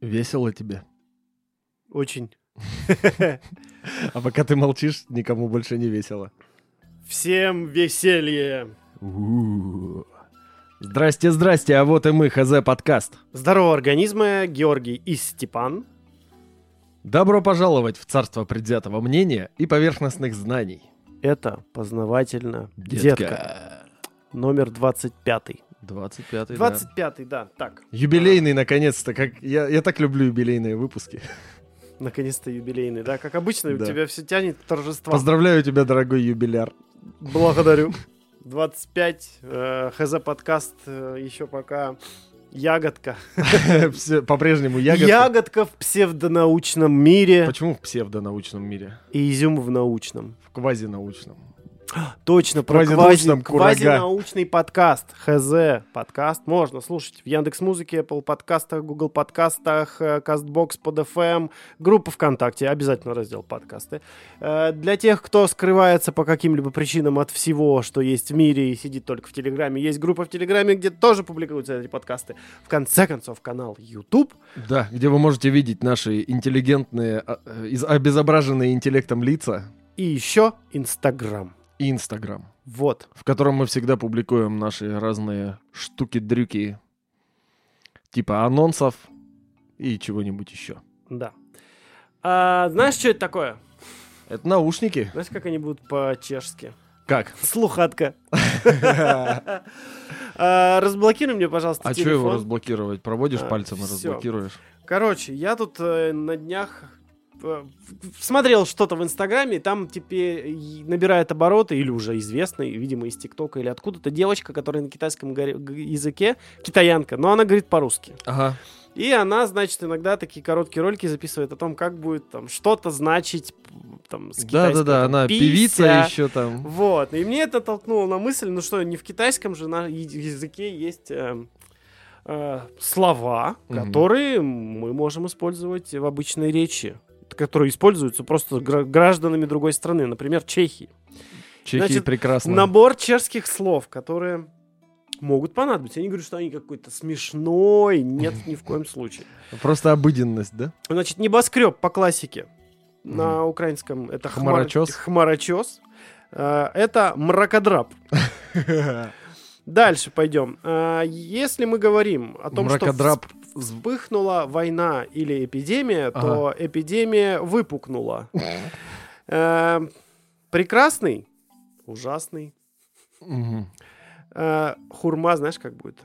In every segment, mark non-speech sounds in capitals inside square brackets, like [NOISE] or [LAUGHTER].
Весело тебе. Очень. [LAUGHS] А пока ты молчишь, никому больше не весело. Всем веселье. Здрасте, здрасте, а вот и мы, ХЗ подкаст. Здорово, организмы, Георгий и Степан. Добро пожаловать в царство предвзятого мнения и поверхностных знаний. Это познавательно. Детка. Номер 25. 25 25, да. Так. Юбилейный, наконец-то. Как... Я, я так люблю юбилейные выпуски. [LAUGHS] Наконец-то юбилейный, да? Как обычно, Да. у тебя все тянет торжества. Поздравляю тебя, дорогой юбиляр. Благодарю. 25, э, ХЗ подкаст, э, еще пока ягодка. [LAUGHS] По-прежнему ягодка. Ягодка в псевдонаучном мире Почему в псевдонаучном мире? и изюм в научном. В квазинаучном. Точно, про квази, квазинаучный подкаст. ХЗ подкаст. Можно слушать в Яндекс Музыке, Apple подкастах, Google подкастах, э, Castbox, под FM, группа ВКонтакте, обязательно раздел подкасты. Э, Для тех, кто скрывается по каким-либо причинам от всего, что есть в мире и сидит только в Телеграме, есть группа в Телеграме, где тоже публикуются эти подкасты. В конце концов, канал YouTube. Да, где вы можете видеть наши интеллигентные, а, э, обезображенные интеллектом лица И еще Инстаграм. И Инстаграм, Вот. в котором мы всегда публикуем наши разные штуки-дрюки, типа анонсов и чего-нибудь еще. Да. А, знаешь, что это такое? Это наушники. Знаешь, как они будут по-чешски? Как? Слухатка. [LAUGHS] А, Разблокируй мне, пожалуйста, А что его разблокировать? Проводишь А, пальцем и разблокируешь? Короче, я тут э, на днях смотрел что-то в Инстаграме, там теперь набирает обороты, или уже известный, видимо, из ТикТока или откуда-то, девочка, которая на китайском языке, китаянка, но она говорит по-русски. Ага. И она, значит, иногда такие короткие ролики записывает о том, как будет там что-то значить там с китайского, Да-да-да, там, она «пися». певица еще там. Вот, и мне это толкнуло на мысль, ну что, не в китайском же на языке есть э, э, слова, Мгм. которые мы можем использовать в обычной речи, которые используются просто гра- гражданами другой страны, например, Чехии. Чехии Значит, прекрасно. Набор чешских слов, которые могут понадобиться. Я не говорю, что они какой-то смешной, нет, ни в [LAUGHS] коем случае. Просто обыденность, да? Значит, небоскреб по классике. На украинском это хмар- Хмарочос. хмарочос. Э, Это мракодрап. [LAUGHS] Дальше пойдем. Э, Если мы говорим о том, Мракодрап. что вс- вспыхнула война или эпидемия, то эпидемия выпукнула. Э, Прекрасный, ужасный. Мгм. Э, Хурма, знаешь, как будет?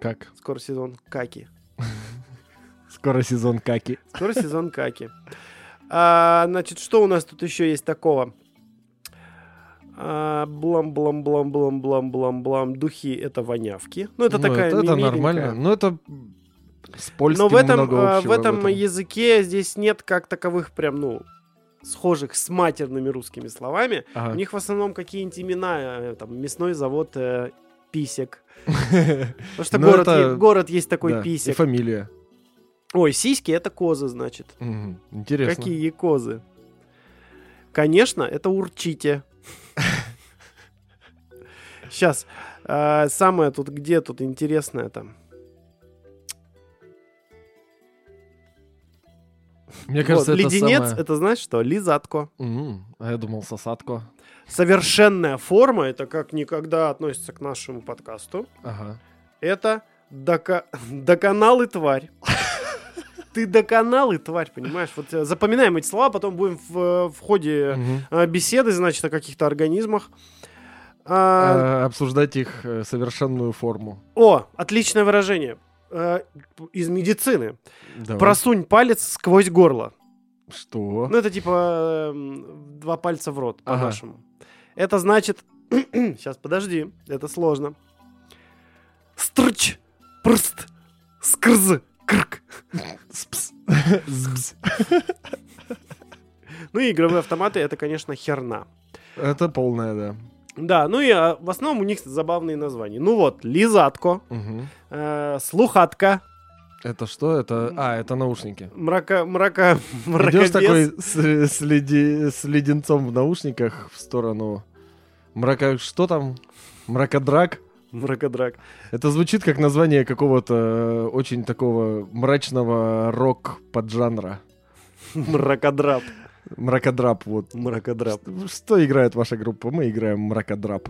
Как? Скоро сезон каки. Скоро сезон каки. Скоро сезон каки. А, значит, что у нас тут еще есть такого? А, блам блам блам блам блам блам блам духи это вонявки ну это Ну, такая это, это нормально. Ну, это с польским но в этом много а, в общего этом языке здесь нет как таковых прям ну схожих с матерными русскими словами Ага. у них в основном какие-нибудь имена э, там мясной завод э, писек [LAUGHS] потому что Ну, город, это- е- город есть такой Да, И писек фамилия. ой сиськи это козы значит Мгм. Интересно. Какие козы? Конечно, это урчите. [LAUGHS] Сейчас. самое тут, где тут интересное там? Мне кажется, Вот, это леденец, самое- это знаешь что? Лизатко. М, А я думал, сосадко. Совершенная форма, это как никогда относится к нашему подкасту. Ага. Это дока... доконал и тварь. Ты доконал и тварь, понимаешь? Вот э, запоминаем эти слова, потом будем в, в ходе э, беседы, значит, о каких-то организмах. А, А, Обсуждать их совершенную форму. О, отличное выражение. Э, из медицины. Давай. Просунь палец сквозь горло. Что? Ну, это типа эм, два пальца в рот, Ага. по-нашему. Это значит... [CLEARS THROAT] Сейчас, подожди, это сложно. Стрч, прст, скрз, крк. Спс. Збс. Ну и игровые автоматы, это, конечно, херна. Это полная, да. Да, ну и а, в основном у них забавные названия. Ну вот, лизатко, Мгм. э, слухатка, Это что? Это... А, это наушники. мрака, мрака, [LAUGHS] Идешь мракобес. такой с, с леди- с леденцом в наушниках в сторону мрака... Что там? Мракодрак? Мракодрак. Это звучит как название какого-то э, очень такого мрачного рок-поджанра. [LAUGHS] Мракодрап. Мракодрап, вот. Мракодрап. Что, что играет ваша группа? Мы играем мракодрап.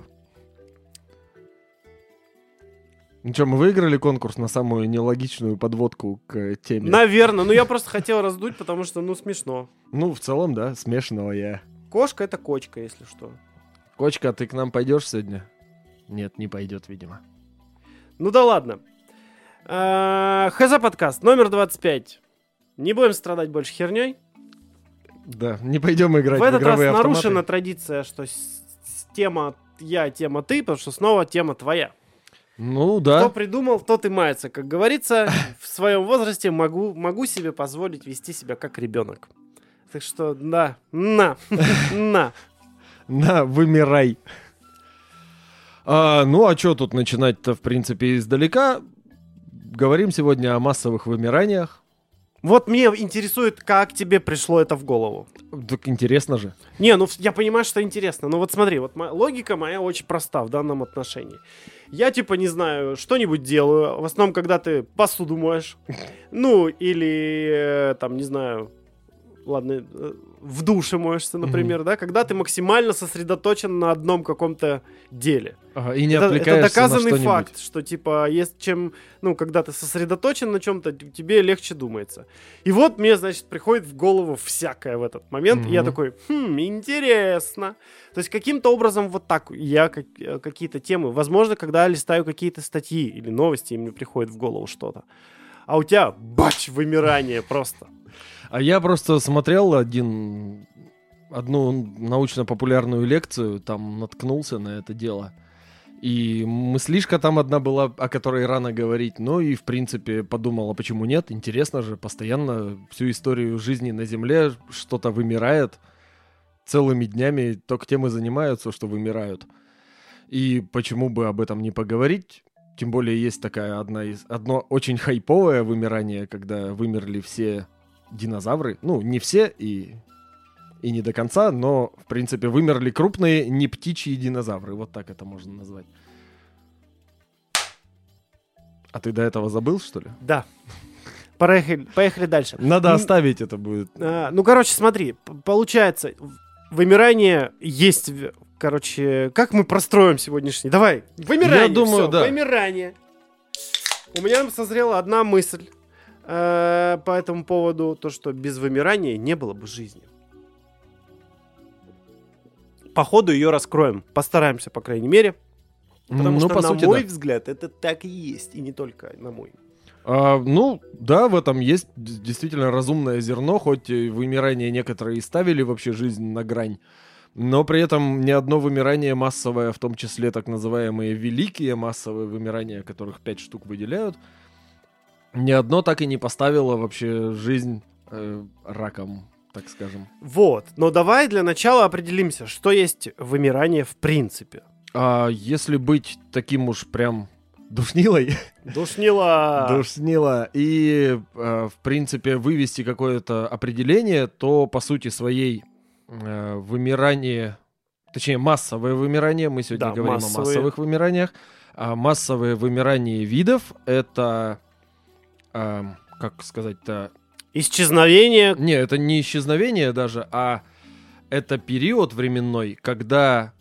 Ну что, мы выиграли конкурс на самую нелогичную подводку к теме? Наверное. Ну, я просто хотел раздуть, потому что, ну, смешно. Ну, в целом, да, смешанного я. Кошка — это кочка, если что. Кочка, ты к нам пойдешь сегодня? Нет, не пойдет, видимо. Ну да ладно. А, ХЗ подкаст номер 25. Не будем страдать больше херней. Да, не пойдем играть В в, этот раз игровые нарушена автоматы. традиция, что тема я, тема ты, потому что снова тема твоя. Ну Кто да. придумал, тот и мается. Как говорится, в своем возрасте могу, могу себе позволить вести себя как ребенок. Так что, да, на, [LAUGHS] на. На, вымирай. А, ну, а что тут начинать-то, в принципе, издалека? Говорим сегодня о массовых вымираниях. Вот мне интересует, как тебе пришло это в голову. Так интересно же. Не, ну я понимаю, что интересно. Но вот смотри, вот мо- логика моя очень проста в данном отношении. Я типа не знаю, что-нибудь делаю. В основном, когда ты посуду моешь. Ну, или э, там, не знаю, ладно, э, в душе моешься, например, да, когда ты максимально сосредоточен на одном каком-то деле. Ага, и не это, это доказанный на факт, что типа есть чем, ну, когда ты сосредоточен на чем-то, тебе легче думается. И вот мне, значит, приходит в голову всякое в этот момент, и я такой, хм, интересно. То есть каким-то образом вот так я как- э, какие-то темы, возможно, когда листаю какие-то статьи или новости, и мне приходит в голову что-то. А у тебя бач, вымирание просто. А я просто смотрел один, одну научно-популярную лекцию, там наткнулся на это дело. И мыслишка там одна была, о которой рано говорить. Ну и, в принципе, подумал, а почему нет? Интересно же, постоянно всю историю жизни на Земле что-то вымирает. Целыми днями только тем и занимаются, что вымирают. И почему бы об этом не поговорить? Тем более есть такая одна из... Одно очень хайповое вымирание, когда вымерли все динозавры. Ну, не все и, и не до конца, но, в принципе, вымерли крупные не птичьи динозавры. Вот так это можно назвать. А ты до этого забыл, что ли? Да. Поехали, поехали дальше. Надо оставить это будет. А, ну, короче, смотри, получается, вымирание есть, короче, как мы простроим сегодняшний? Давай, вымирание. Я думаю, всё, да. Вымирание. У меня созрела одна мысль э, по этому поводу, то, что без вымирания не было бы жизни. По ходу ее раскроем, постараемся, по крайней мере, потому ну, что, по на сути, мой да. взгляд, это так и есть, и не только на мой. А, ну, да, в этом есть действительно разумное зерно, хоть вымирание некоторые и ставили вообще жизнь на грань. Но при этом ни одно вымирание массовое, в том числе так называемые великие массовые вымирания, которых пять штук выделяют, ни одно так и не поставило вообще жизнь э, раком, так скажем. Вот, но давай для начала определимся, что есть вымирание в принципе. А если быть таким уж прям душнилой, [LAUGHS] Душнила. Душнило. И, э, в принципе, вывести какое-то определение, то, по сути своей, э, вымирание, точнее, массовое вымирание, мы сегодня Да, говорим массовые. о массовых вымираниях, а массовое вымирание видов — это, э, как сказать-то, Исчезновение. не, это не исчезновение даже, а это период временной, когда,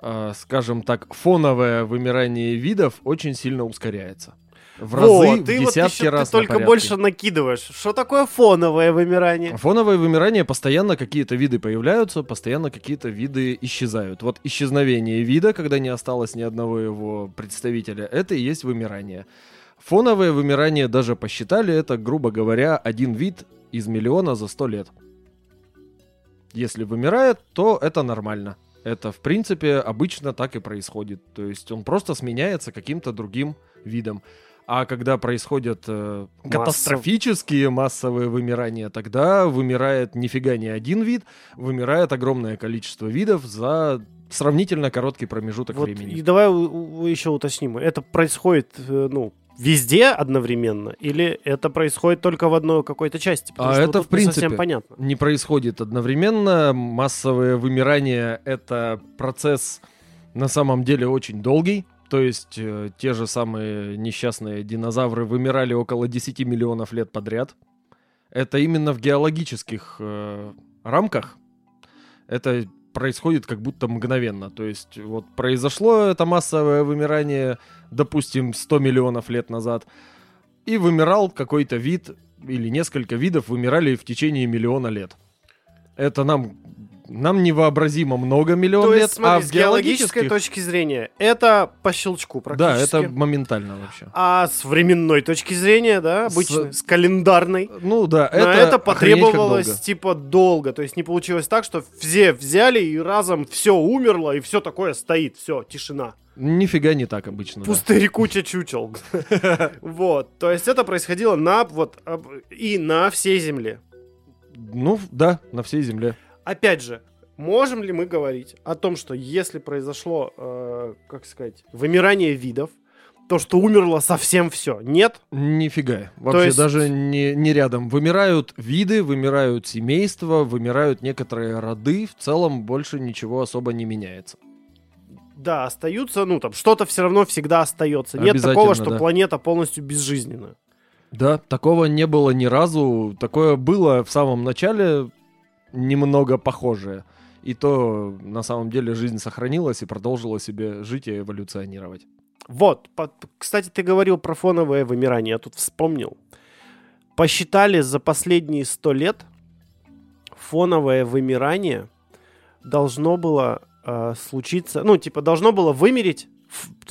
э, скажем так, фоновое вымирание видов очень сильно ускоряется. В разы, Вот, в ты вот десятки еще раз ты на только порядке. больше накидываешь. Что такое фоновое вымирание? Фоновое вымирание постоянно какие-то виды появляются, постоянно какие-то виды исчезают. Вот исчезновение вида, когда не осталось ни одного его представителя, это и есть вымирание. Фоновое вымирание даже посчитали, это, грубо говоря, один вид из миллиона за сто лет. Если вымирает, то это нормально. Это, в принципе, обычно так и происходит. То есть он просто сменяется каким-то другим видом. А когда происходят э, Массов- катастрофические массовые вымирания, тогда вымирает нифига не один вид, вымирает огромное количество видов за сравнительно короткий промежуток Вот, времени. и давай еще уточним. Это происходит, э, ну, везде одновременно? Или это происходит только в одной какой-то части? Потому А что это, в тут не совсем принципе, понятно. не происходит одновременно. Массовое вымирание — это процесс на самом деле очень долгий. То есть э, те же самые несчастные динозавры вымирали около 10 миллионов лет подряд. Это именно в геологических э, рамках. Это происходит как будто мгновенно. То есть вот произошло это массовое вымирание, допустим, 100 миллионов лет назад, и вымирал какой-то вид или несколько видов вымирали в течение миллиона лет. Это нам нам невообразимо много миллион То лет, есть, смотри, а с геологической точки зрения это по щелчку Да, практически. это моментально вообще. А с временной точки зрения, да, С- обычно, с, календарной, Ну да, это, это, потребовалось типа долго. То есть не получилось так, что все взяли и разом все умерло, и все такое стоит, все, тишина. Нифига не так обычно. да. Пустырь куча чучел. [LAUGHS] Вот. То есть это происходило на вот и на всей земле. Ну да, на всей земле. Опять же, можем ли мы говорить о том, что если произошло, э, как сказать, вымирание видов, то что умерло совсем все? Нет? Нифига. Вообще есть- даже не, не рядом. Вымирают виды, вымирают семейства, вымирают некоторые роды. В целом больше ничего особо не меняется. Да, остаются, ну там что-то все равно всегда остается. Нет такого, что да. планета полностью безжизненна. Да, такого не было ни разу. Такое было в самом начале немного похожее. И то на самом деле жизнь сохранилась и продолжила себе жить и эволюционировать. Вот, кстати, ты говорил про фоновое вымирание, я тут вспомнил. Посчитали за последние сто лет фоновое вымирание должно было э, случиться, ну, типа, должно было вымереть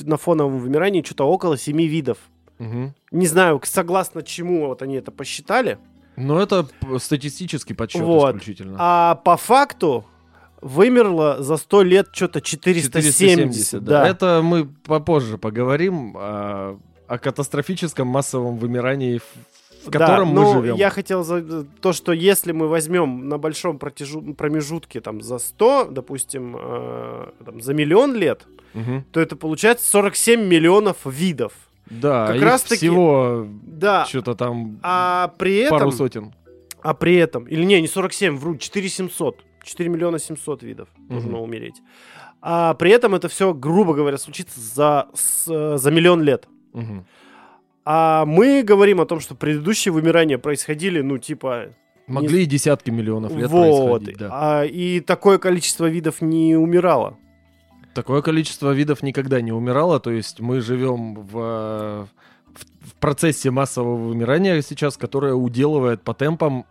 на фоновом вымирании что-то около семи видов. Мгм. Не знаю, согласно чему вот они это посчитали. Но это статистический подсчет Вот. исключительно. А по факту вымерло за сто лет что-то 470. да. Это мы попозже поговорим а, о катастрофическом массовом вымирании, в, в Да, котором мы ну, живем. я хотел за то, что если мы возьмем на большом протяжу- промежутке там за 100, допустим, э, там, за миллион лет, Мгм. то это получается 47 миллионов видов. Да, как их раз-таки- всего Да. что-то там А при этом, пару сотен. а при этом, или не, не 47, вру, 4700, 4 миллиона 700 видов должно Мгм. умереть. А при этом это все, грубо говоря, случится за, с- за миллион лет. Мгм. А мы говорим о том, что предыдущие вымирания происходили, ну, типа, Могли и десятки миллионов лет вот. происходить, да. А, и такое количество видов не умирало. Такое количество видов никогда не умирало, то есть мы живем в, в- процессе массового вымирания сейчас, которое уделывает по темпам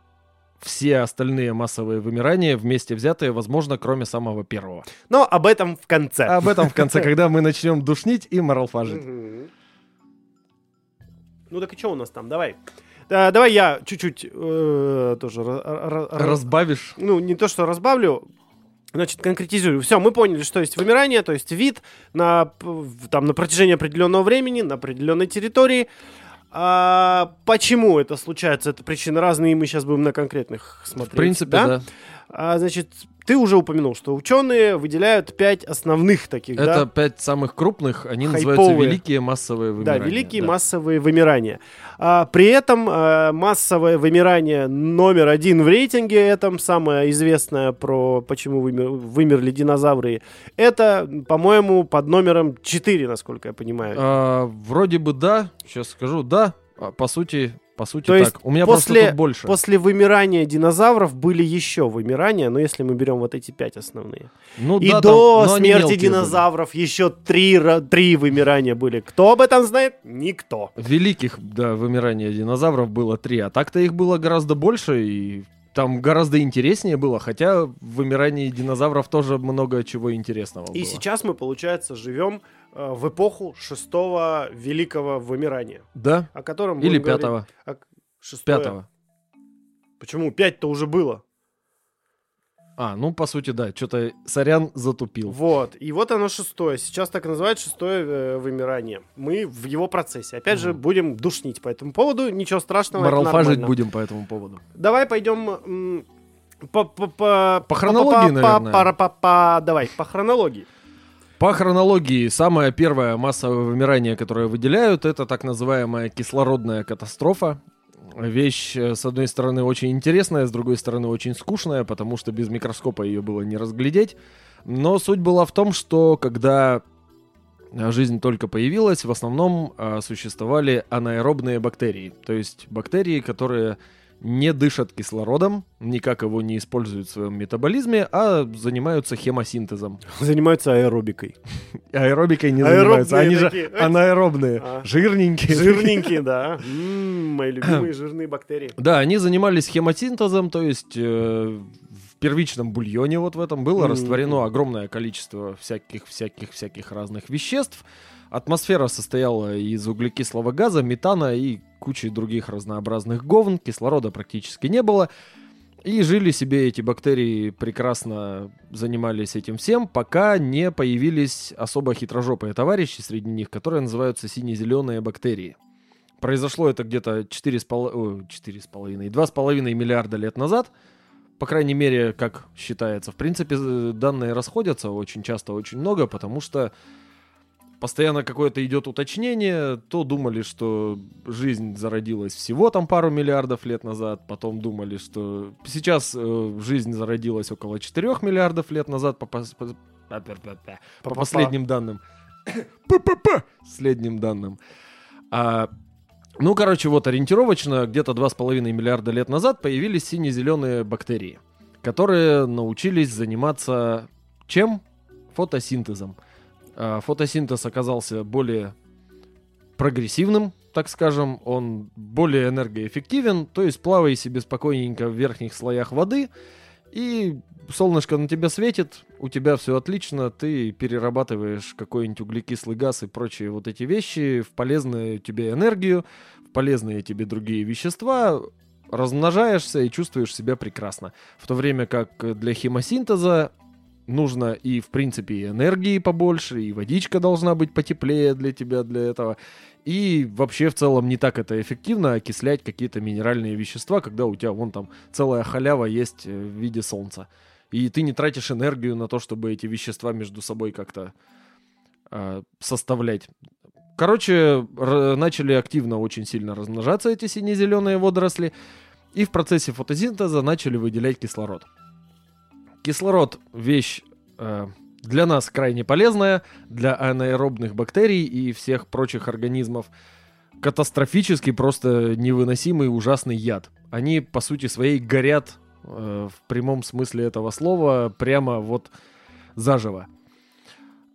все остальные массовые вымирания вместе взятые, возможно, кроме самого первого. Но об этом в конце. Об этом в конце, [LAUGHS] когда мы начнем душнить и моралфажить. Ну так и что у нас там? Давай. Да, давай я чуть-чуть э, тоже... ра- ра- ра- Разбавишь? ну, не то, что разбавлю, значит, конкретизирую. Все, мы поняли, что есть вымирание, то есть вид на, в- там, на протяжении определенного времени, на определенной территории. А почему это случается? Это причины разные, и мы сейчас будем на конкретных В смотреть. принципе, да. А, значит, ты уже упомянул, что ученые выделяют пять основных таких, Это да? пять самых крупных, они называются Хайповые. великие массовые Да, вымирания. великие да. массовые вымирания. А, при этом а, массовое вымирание номер один в рейтинге, это самое известное про почему вымер- вымерли динозавры, это, по-моему, под номером 4, насколько я понимаю. А, вроде бы да, сейчас скажу, да, а, по сути, по сути То так. есть У меня после- просто больше. После вымирания динозавров были еще вымирания, но если мы берем вот эти пять основные. Ну И да, до там- смерти мелкие были. динозавров еще три, три вымирания были. Кто об этом знает? Никто. Великих, да, вымирания динозавров было три, а так-то их было гораздо больше, и там гораздо интереснее было, хотя в вымирании динозавров тоже много чего интересного И было. сейчас мы, получается, живем э, в эпоху шестого великого вымирания, Да? о котором Или будем говорить. пятого. А, шестое. Пятого. Почему? Пять-то уже было. А, ну, по сути, да, что-то сорян затупил. Вот. И вот оно шестое. Сейчас так называют шестое э, вымирание. Мы в его процессе. Опять же, Мгм. будем душнить по этому поводу. Ничего страшного. Моралфажить будем по этому поводу. Давай пойдем по, по, по, По хронологии, по- наверное. по- по- по- давай, по хронологии. По хронологии, самое первое массовое вымирание, которое выделяют, это так называемая кислородная катастрофа. Вещь, э, с одной стороны, очень интересная, с другой стороны, очень скучная, потому что без микроскопа ее было не разглядеть. Но суть была в том, что когда а, жизнь только появилась, в основном а, существовали анаэробные бактерии. То есть бактерии, которые не дышат кислородом, никак его не используют в своем метаболизме, а занимаются хемосинтезом. [LAUGHS] Занимаются аэробикой. [LAUGHS] Аэробикой не Аэробные занимаются, они такие. же [LAUGHS] анаэробные, А. жирненькие. Жирненькие, да. М, Мои любимые жирные бактерии. Да, они занимались хемосинтезом, то есть э, в первичном бульоне вот в этом было Мгм. растворено огромное количество всяких, всяких, всяких разных веществ. Атмосфера состояла из углекислого газа, метана и кучи других разнообразных говн. Кислорода практически не было. И жили себе эти бактерии, прекрасно занимались этим всем, пока не появились особо хитрожопые товарищи среди них, которые называются сине-зеленые бактерии. Произошло это где-то 4,5, 4,5, 2,5 миллиарда лет назад. По крайней мере, как считается. В принципе, данные расходятся очень часто, очень много, потому что постоянно какое-то идет уточнение. То думали, что жизнь зародилась всего там пару миллиардов лет назад, потом думали, что сейчас э, жизнь зародилась около 4 миллиардов лет назад по, по- по Па-па-па. последним данным. [COUGHS] П-п-п, Последним данным. А, ну, короче, вот ориентировочно где-то 2,5 миллиарда лет назад появились сине-зеленые бактерии, которые научились заниматься чем? Фотосинтезом. А, фотосинтез оказался более прогрессивным, так скажем, он более энергоэффективен, то есть плавай себе спокойненько в верхних слоях воды, и солнышко на тебя светит, у тебя все отлично, ты перерабатываешь какой-нибудь углекислый газ и прочие вот эти вещи в полезную тебе энергию, в полезные тебе другие вещества, размножаешься и чувствуешь себя прекрасно. В то время как для хемосинтеза нужно и, в принципе, и энергии побольше, и водичка должна быть потеплее для тебя для этого. И вообще в целом не так это эффективно окислять какие-то минеральные вещества, когда у тебя вон там целая халява есть э, в виде солнца. И ты не тратишь энергию на то, чтобы эти вещества между собой как-то а, составлять. Короче, начали активно очень сильно размножаться эти сине-зеленые водоросли, и в процессе фотосинтеза начали выделять кислород. Кислород вещь э, для нас крайне полезная, для анаэробных бактерий и всех прочих организмов катастрофически просто невыносимый ужасный яд. Они по сути своей горят э, в прямом смысле этого слова прямо вот заживо.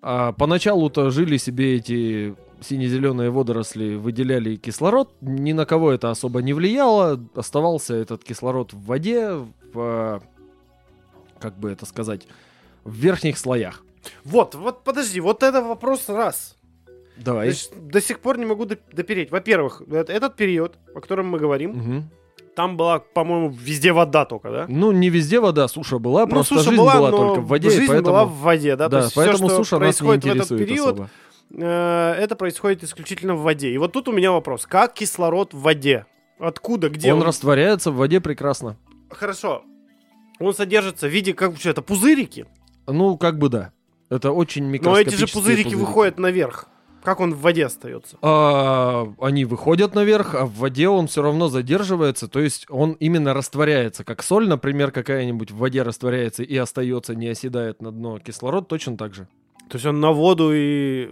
А поначалу-то жили себе эти сине-зеленые водоросли, выделяли кислород, ни на кого это особо не влияло, оставался этот кислород в воде, в, э, как бы это сказать, в верхних слоях. Вот, вот подожди, вот это вопрос раз. Давай. Значит, до сих пор не могу доп- допереть. Во-первых, этот период, о котором мы говорим, Мгм. там была, по-моему, везде вода только, да? Ну, не везде вода, суша была, Ну, просто суша жизнь была, была, только в воде, жизнь поэтому... была в воде, да? да, То есть поэтому что суша происходит в этот период, особо. э, это происходит исключительно в воде. И вот тут у меня вопрос. Как кислород в воде? Откуда? Где он, растворяется в воде прекрасно. Хорошо. Он содержится в виде, как что это, пузырики? Ну, как бы да. Это очень Но микроскопические эти же пузырики, выходят наверх. Как он в воде остается? А, они выходят наверх, а в воде он все равно задерживается, то есть он именно растворяется. Как соль, например, какая-нибудь в воде растворяется и остается, не оседает на дно. Кислород точно так же. То есть он на воду и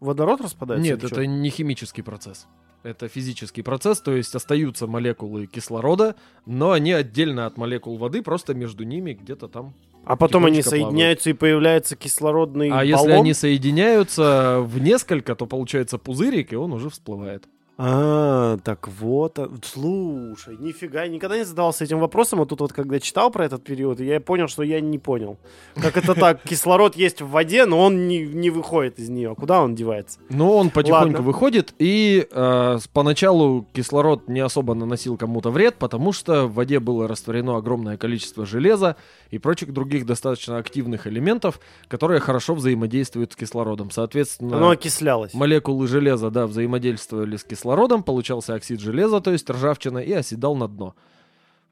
водород распадается? Нет, это не химический процесс. Это физический процесс, то есть остаются молекулы кислорода, но они отдельно от молекул воды, просто между ними где-то там. А потом они соединяются и появляется кислородный А если баллон? они соединяются в несколько, то получается пузырик, и он уже всплывает. А, так вот. а- Слушай, нифига, я никогда не задавался этим вопросом, а тут вот когда читал про этот период, я понял, что я не понял. Как это так? [LAUGHS] Кислород есть в воде, но он не, не выходит из нее. Куда он девается? Но он потихоньку Ладно. выходит, и э, поначалу кислород не особо наносил кому-то вред, потому что в воде было растворено огромное количество железа и прочих других достаточно активных элементов, которые хорошо взаимодействуют с кислородом. Соответственно, Оно окислялось. молекулы железа, да, взаимодействовали с кислородом, получался оксид железа, то есть ржавчина, и оседал на дно.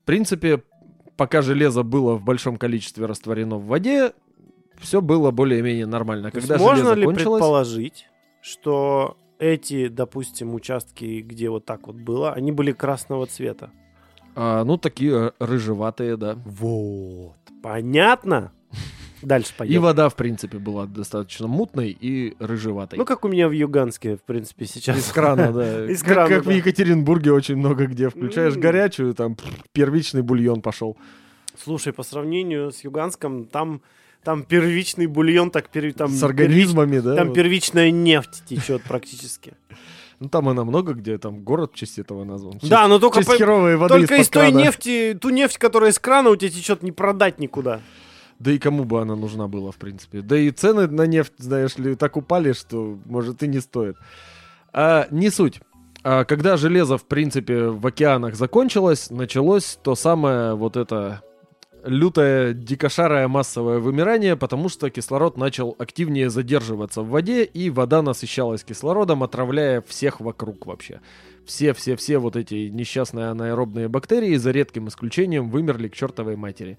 В принципе, пока железо было в большом количестве растворено в воде, все было более-менее нормально. То Когда можно железо ли кончилось... предположить, что эти, допустим, участки, где вот так вот было, они были красного цвета? А, ну, такие э, рыжеватые, да. Вот. Понятно? Дальше И пойдем. вода, в принципе, была достаточно мутной и рыжеватой. Ну, как у меня в Юганске, в принципе, сейчас. Из крана, да. [LAUGHS] Из Как- крана, Как в да. Екатеринбурге очень много где. Включаешь горячую, там первичный бульон пошел. Слушай, по сравнению с Юганском, там, там первичный бульон, так перв- там, С организмами, да? первич- там вот. первичная нефть течет практически. [LAUGHS] Ну, там она много где, там город в честь этого назван. Честь- Да, но только, по- воды только из-под из той нефти, ту нефть, которая из крана у тебя течет, не продать никуда. Да и кому бы она нужна была, в принципе. Да и цены на нефть, знаешь ли, так упали, что, может, и не стоит. А, не суть. А, когда железо, в принципе, в океанах закончилось, началось то самое вот это лютое дикошарое массовое вымирание, потому что кислород начал активнее задерживаться в воде, и вода насыщалась кислородом, отравляя всех вокруг вообще. Все-все-все вот эти несчастные анаэробные бактерии, за редким исключением, вымерли к чертовой матери.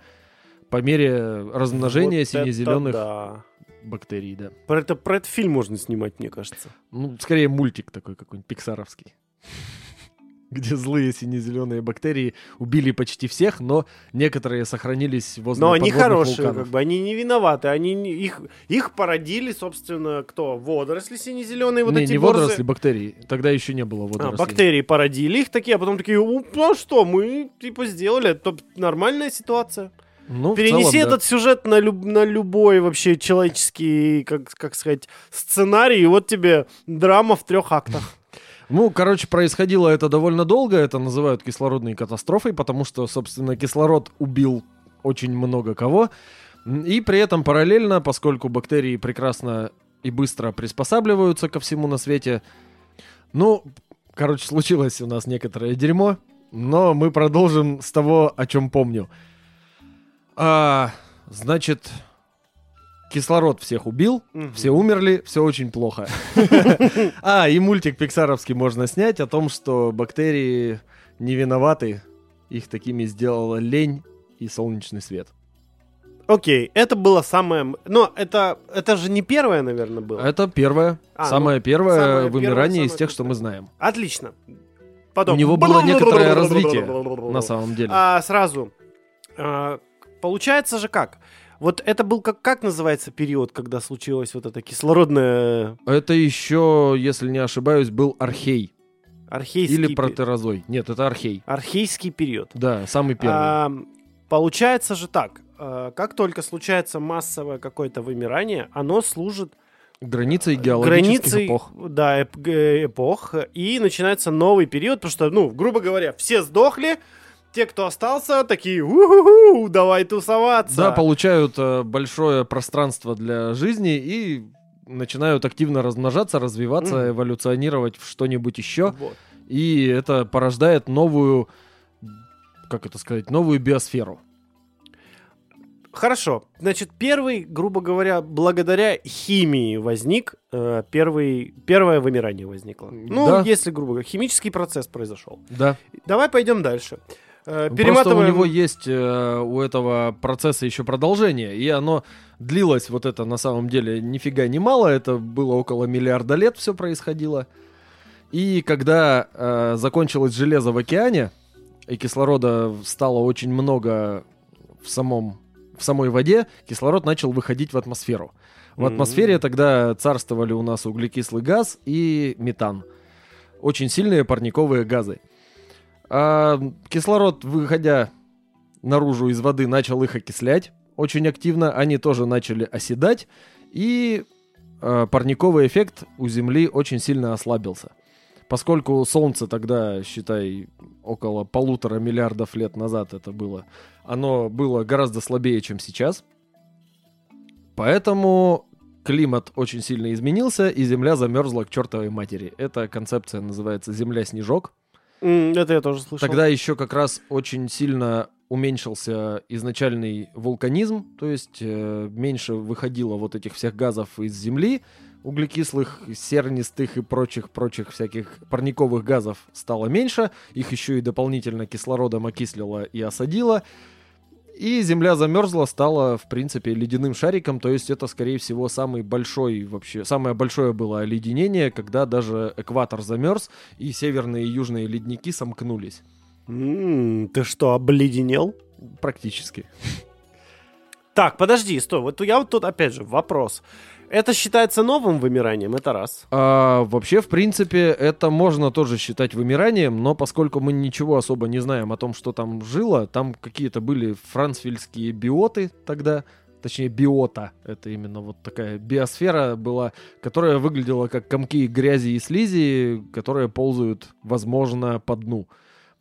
По мере размножения Вот это сине-зеленых да. бактерий, да. Про, это, про этот фильм можно снимать, мне кажется. Ну, скорее мультик такой какой-нибудь пиксаровский. [LAUGHS] Где злые сине-зеленые бактерии убили почти всех, но некоторые сохранились возле Но они хорошие, вулканов. как бы, они не виноваты. Они не- их, их породили, собственно, кто? Водоросли сине-зеленые, вот не, эти не борзые. водоросли, бактерии. Тогда еще не было А, водорослей. бактерии породили их такие, а потом такие, «У, ну а что, мы типа сделали, это нормальная ситуация. Ну, Перенеси целом, да. этот сюжет на, люб- на любой вообще человеческий, как, как сказать, сценарий, и вот тебе драма в трех актах. [LAUGHS] Ну, короче, происходило это довольно долго, это называют кислородной катастрофой, потому что, собственно, кислород убил очень много кого. И при этом параллельно, поскольку бактерии прекрасно и быстро приспосабливаются ко всему на свете, ну, короче, случилось у нас некоторое дерьмо, но мы продолжим с того, о чем помню. А, значит, кислород всех убил, Мгм. все умерли, все очень плохо. [LAUGHS] А, и мультик пиксаровский можно снять о том, что бактерии не виноваты, их такими сделала лень и солнечный свет. Окей, это было самое... Но это, это же не первое, наверное, было. Это первое, А, самое ну, первое самое вымирание первое, из тех, что мы знаем. Отлично. Потом... У него было некоторое развитие На самом деле. А, сразу. А, получается же как? Вот это был как, как называется период, когда случилось вот это кислородное Это еще, если не ошибаюсь, был архей архейский, или протерозой. Нет, это архей. архейский период. Да, самый первый. А, получается же так. а, Как только случается массовое какое-то вымирание, оно служит Границей геологических границей эпох. Да, эп- г- эпох. И начинается новый период, потому что, ну, грубо говоря, все сдохли, те, кто остался, такие, у давай тусоваться. Да, получают э, большое пространство для жизни и начинают активно размножаться, развиваться, Мгм. эволюционировать в что-нибудь еще. Вот. И это порождает новую, как это сказать, новую биосферу. Хорошо. Значит, первый, грубо говоря, благодаря химии возник, э, первый, первое вымирание возникло. Ну, Да. если, грубо говоря, химический процесс произошел. Да. Давай пойдем дальше. Э, Просто у перематываем- него есть э, у этого процесса еще продолжение, и оно длилось вот это на самом деле нифига не мало, это было около миллиарда лет все происходило. И когда э, закончилось железо в океане, и кислорода стало очень много в самом в самой воде, кислород начал выходить в атмосферу. В Мгм. атмосфере тогда царствовали у нас углекислый газ и метан. Очень сильные парниковые газы. А кислород, выходя наружу из воды, начал их окислять очень активно. Они тоже начали оседать. И э, парниковый эффект у Земли очень сильно ослабился. Поскольку Солнце тогда, считай, около полутора миллиардов лет назад это было, оно было гораздо слабее, чем сейчас. Поэтому климат очень сильно изменился, и Земля замерзла к чертовой матери. Эта концепция называется Земля-снежок. М, Это я тоже слышал. Тогда еще как раз очень сильно уменьшился изначальный вулканизм, то есть э, меньше выходило вот этих всех газов из Земли, углекислых, сернистых и прочих-прочих всяких парниковых газов стало меньше, их еще и дополнительно кислородом окислило и осадило, и Земля замерзла, стала, в принципе, ледяным шариком, то есть это, скорее всего, самый большой вообще, самое большое было оледенение, когда даже экватор замерз, и северные и южные ледники сомкнулись. М, Ты что, обледенел? Практически. Так, подожди, стой. Вот я вот тут опять же вопрос. Это считается новым вымиранием, это раз. А, вообще, в принципе, это можно тоже считать вымиранием, но поскольку мы ничего особо не знаем о том, что там жило, там какие-то были францвильские биоты тогда, точнее биота, это именно вот такая биосфера была, которая выглядела как комки грязи и слизи, которые ползают, возможно, по дну.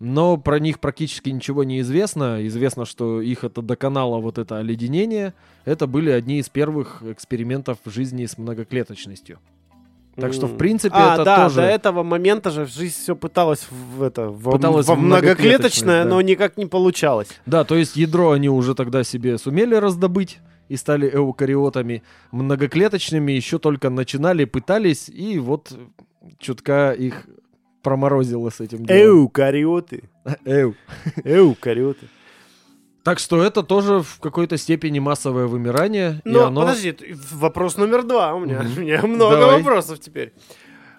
Но про них практически ничего не известно. Известно, что их это доконало вот это оледенение. Это были одни из первых экспериментов в жизни с многоклеточностью. Так что, в принципе, а, это да, тоже... до этого момента же жизнь все пыталась в это в, Пыталась во многоклеточное, да. но никак не получалось. Да, то есть ядро они уже тогда себе сумели раздобыть и стали эукариотами. Многоклеточными еще только начинали, пытались, и вот чутка их проморозило с этим делом. Эукариоты. Эу. Эукариоты. Так что это тоже в какой-то степени массовое вымирание. Но оно... подожди, вопрос номер два. У меня, у меня много Давай. вопросов теперь.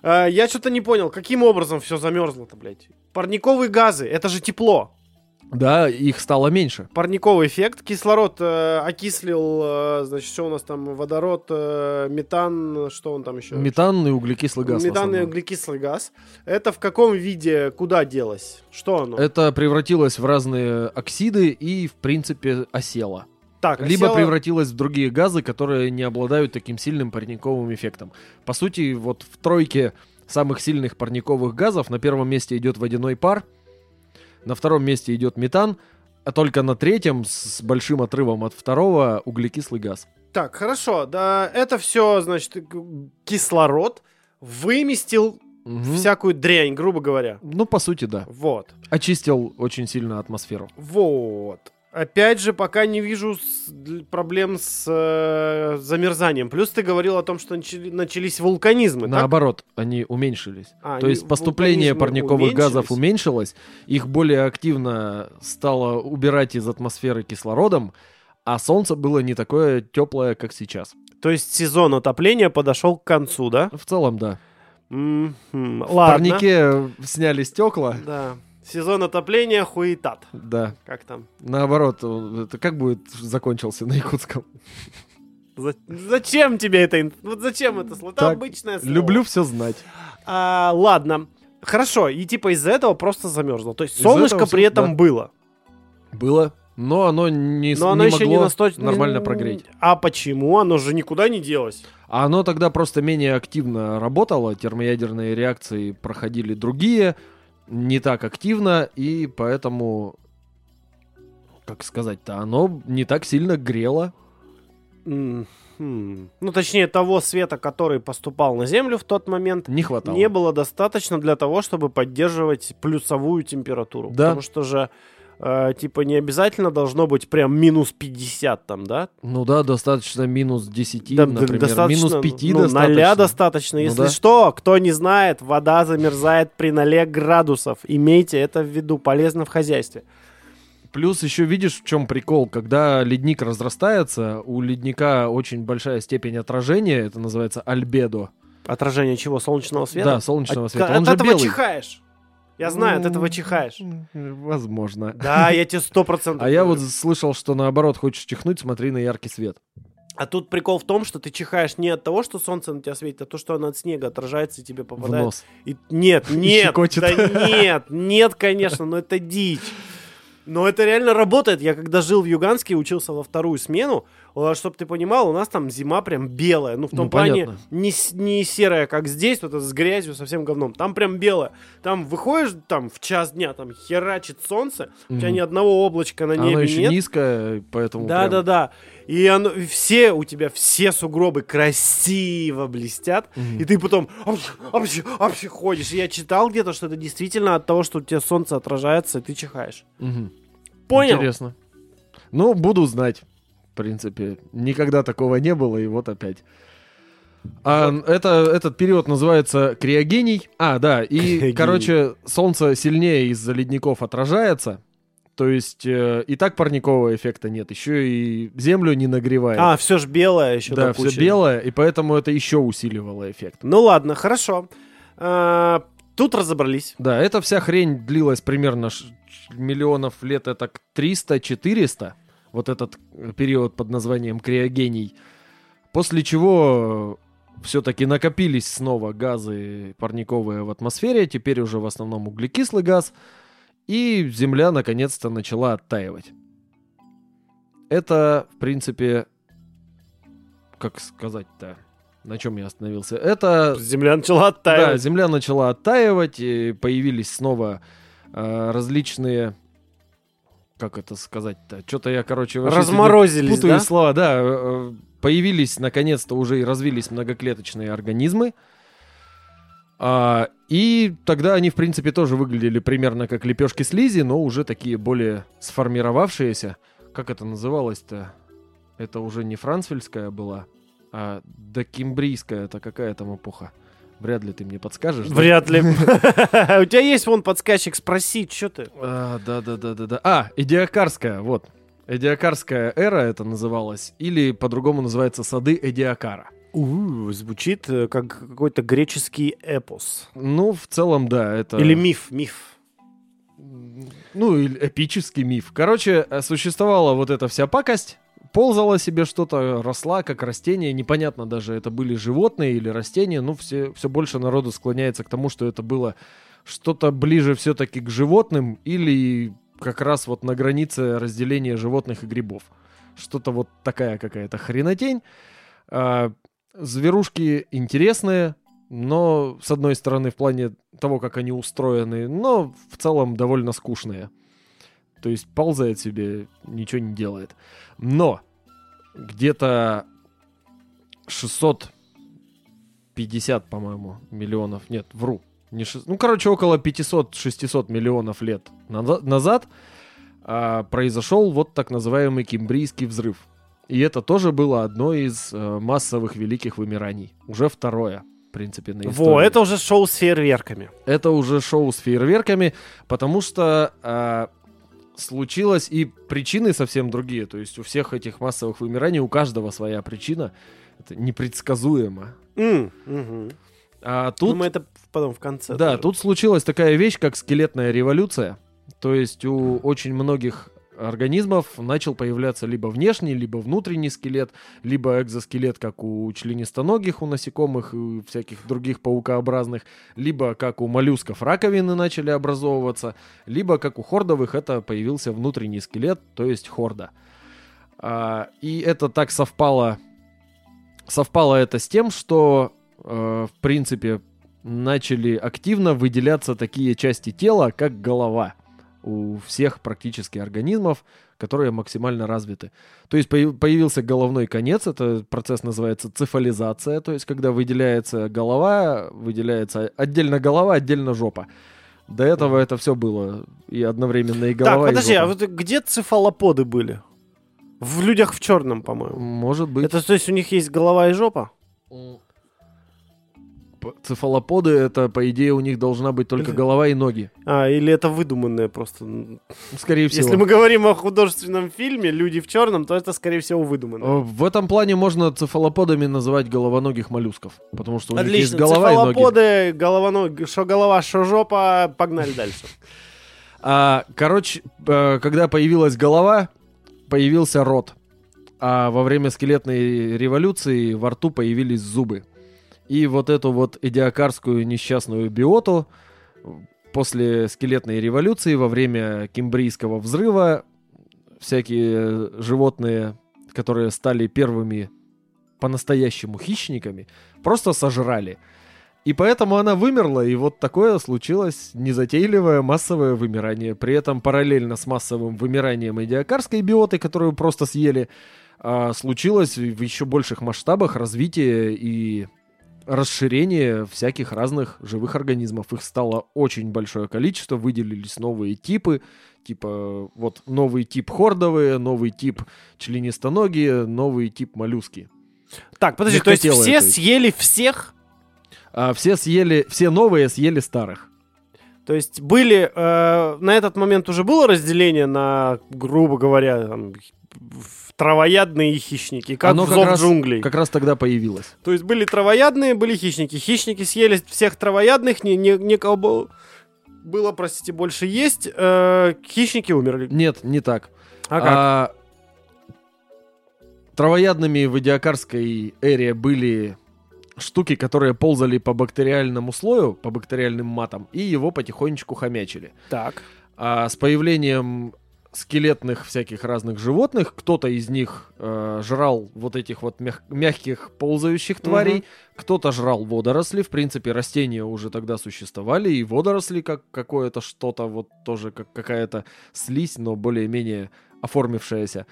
А, я что-то не понял, каким образом все замерзло-то, блядь? Парниковые газы, это же тепло. Да, их стало меньше. Парниковый эффект, кислород э, окислил, э, значит, что у нас там, водород, э, метан, что он там еще? Метан и углекислый газ. Метан и углекислый газ. Это в каком виде, куда делось? Что оно? Это превратилось в разные оксиды и, в принципе, осело. так, Либо осело- превратилось в другие газы, которые не обладают таким сильным парниковым эффектом. По сути, вот в тройке самых сильных парниковых газов на первом месте идет водяной пар, на втором месте идет метан, а только на третьем, с большим отрывом от второго, углекислый газ. Так, хорошо, да, это все, значит, кислород выместил Мгм. всякую дрянь, грубо говоря. Ну, по сути, да. Вот. Очистил очень сильно атмосферу. Вот. Опять же, пока не вижу с- проблем с э, замерзанием. Плюс ты говорил о том, что начали- начались вулканизмы, так? Наоборот, они уменьшились. А, То они- есть поступление парниковых газов уменьшилось, их более активно стало убирать из атмосферы кислородом, а солнце было не такое теплое, как сейчас. То есть сезон отопления подошел к концу, да? В целом, да. Мгм. В Ладно. парнике сняли стекла, Да. Сезон отопления хуетат. да. Как там? Наоборот, он- это как будет закончился на якутском? За- Зачем тебе это? Вот зачем это слово? Это Так, обычное слово. Люблю все знать. А, ладно. Хорошо, и типа из-за этого просто замерзло. То есть Из-за солнышко при всё- этом да. было. Было, но оно не, Но оно не еще не могло настолько... нормально прогреть. А почему? Оно же никуда не делось. А оно тогда просто менее активно работало, термоядерные реакции проходили другие, не так активно, и поэтому, как сказать-то, оно не так сильно грело. М, хм. Ну, точнее, того света, который поступал на Землю в тот момент, Не хватало. не было достаточно для того, чтобы поддерживать плюсовую температуру. Да. Потому что же, э, типа, не обязательно должно быть прям минус 50 там, да? Ну да, достаточно минус 10, Да, например. достаточно, минус 5 ну, достаточно. ноля достаточно. Ну Если да. что, кто не знает, вода замерзает при ноле градусов. Имейте это в виду, полезно в хозяйстве. Плюс еще видишь, в чем прикол, когда ледник разрастается, у ледника очень большая степень отражения, это называется альбедо. Отражение чего? Солнечного света? Да, солнечного От- света. От, Он же этого белый. чихаешь. Я знаю, от этого чихаешь. Возможно. Да, я тебе сто процентов А я вот слышал, что наоборот, хочешь чихнуть, смотри на яркий свет. А тут прикол в том, что ты чихаешь не от того, что солнце на тебя светит, а то, что оно от снега отражается и тебе В попадает. нос. И- Нет, [LAUGHS] нет, щекочет. да нет, нет, конечно, но это дичь. Но это реально работает. Я когда жил в Юганске, учился во вторую смену, чтобы ты понимал, у нас там зима прям белая. Ну, в том Ну, плане, понятно. не, не серая, как здесь, вот это с грязью, совсем говном. Там прям белая. Там выходишь там в час дня, там херачит солнце, у тебя ни одного облачка на небе Оно еще нет. низкое, поэтому Да, прям- да, да. И оно, все у тебя все сугробы красиво блестят, Мгм. и ты потом апщ ходишь. И я читал где-то, что это действительно от того, что у тебя солнце отражается, и ты чихаешь. Мгм. Понял? Интересно. Ну, буду знать. В принципе, никогда такого не было, и вот опять. А, это, этот период называется криогений. А, да, и, Криогений. короче, солнце сильнее из-за ледников отражается. То есть э, и так парникового эффекта нет. Еще и землю не нагревает. А, все ж белое еще да, все белое, и поэтому это еще усиливало эффект. Ну ладно, хорошо. А, тут разобрались. Да, эта вся хрень длилась примерно миллионов лет, это 300-400. Вот этот э, период под названием криогений. После чего все-таки накопились снова газы парниковые в атмосфере, теперь уже в основном углекислый газ, и Земля наконец-то начала оттаивать. Это, в принципе, как сказать-то, на чем я остановился? Это... Земля начала Да, оттаивать. Земля начала оттаивать, и появились снова э, различные... Как это сказать-то? Что-то я, короче, вообще Разморозились, путаю да? слова, да. э, Появились, наконец-то, уже и развились многоклеточные организмы. А, и тогда они, в принципе, тоже выглядели примерно как лепешки слизи, но уже такие более сформировавшиеся. Как это называлось-то? Это уже не францвельская была, а докимбрийская. Это какая там эпоха? Вряд ли ты мне подскажешь. да? Вряд ли. [LAUGHS] У тебя есть вон подсказчик, спроси, что ты? А, да, да, да, да, да. А, Эдиакарская, вот. Эдиакарская эра это называлась, или по-другому называется сады Эдиакара. У, звучит э, как какой-то греческий эпос. Ну, в целом, да, это... Или миф, миф. Ну, или эпический миф. Короче, э, существовала вот эта вся пакость, ползала себе что-то, росла как растение, непонятно даже, это были животные или растения, ну, все, все больше народу склоняется к тому, что это было что-то ближе все-таки к животным или как раз вот на границе разделения животных и грибов. Что-то вот такая какая-то хренотень. А, зверушки интересные, но, с одной стороны, в плане того, как они устроены, но в целом довольно скучные. То есть ползает себе, ничего не делает. Но где-то 650, по-моему, миллионов, нет, вру, не шест- ну, короче, около 500-600 миллионов лет наза- назад а, произошел вот так называемый Кембрийский взрыв. И это тоже было одно из э, массовых великих вымираний. Уже второе, в принципе, на Во, истории. это уже шоу с фейерверками. Это уже шоу с фейерверками, потому что а, случилось и причины совсем другие. То есть у всех этих массовых вымираний, у каждого своя причина. Это непредсказуемо. М, мгм. А Ну, тут, мы это потом в конце. да, тоже. тут случилась такая вещь, как скелетная революция. То есть у очень многих организмов начал появляться либо внешний, либо внутренний скелет, либо экзоскелет, как у членистоногих, у насекомых и всяких других паукообразных, либо как у моллюсков раковины начали образовываться, либо как у хордовых это появился внутренний скелет, то есть хорда. А, и это так совпало, совпало это с тем, что, э, в принципе, начали активно выделяться такие части тела, как голова у всех практически организмов, которые максимально развиты. То есть появ- появился головной конец, это процесс называется цефализация, то есть когда выделяется голова, выделяется отдельно голова, отдельно жопа. До этого это все было и одновременно и голова, Так, и подожди, а жопа. вот где цефалоподы были? В людях в черном, по-моему. Может быть. Это то есть у них есть голова и жопа? Цефалоподы, это, по идее, у них должна быть только Или- голова и ноги. А, или это выдуманное просто? Скорее всего. Если мы говорим о художественном фильме «Люди в черном», то это, скорее всего, выдуманное. Э, В этом плане можно цефалоподами называть головоногих моллюсков, потому что у них есть Отлично, голова и ноги. цефалоподы, головоног, шо голова, шо жопа, погнали дальше. [LAUGHS] А, короче, э, когда появилась голова, появился рот. А во время скелетной революции во рту появились зубы. И вот эту вот идиокарскую несчастную биоту после скелетной революции, во время кембрийского взрыва, всякие животные, которые стали первыми по-настоящему хищниками, просто сожрали. И поэтому она вымерла, и вот такое случилось незатейливое массовое вымирание. При этом параллельно с массовым вымиранием идиокарской биоты, которую просто съели, а, случилось в еще больших масштабах развитие и расширение всяких разных живых организмов. Их стало очень большое количество, выделились новые типы, типа вот новый тип хордовые, новый тип членистоногие, новый тип моллюски. Так, подожди, то есть все то есть. съели всех? А все съели, все новые съели старых. То есть были, э, на этот момент уже было разделение на, грубо говоря, там, травоядные и хищники, как Оно в как «Зов раз- джунглей». Как раз тогда появилось. То есть были травоядные, были хищники. Хищники съели всех травоядных, не, некого было, было, простите, больше есть. э, хищники умерли. Нет, не так. А как? А, травоядными в идиокарской эре были штуки, которые ползали по бактериальному слою, по бактериальным матам, и его потихонечку хомячили. Так. А с появлением скелетных всяких разных животных, кто-то из них э, жрал вот этих вот мяг- мягких ползающих тварей, Мгм. кто-то жрал водоросли. В принципе, растения уже тогда существовали, и водоросли как какое-то что-то, вот тоже как какая-то слизь, но более-менее оформившаяся.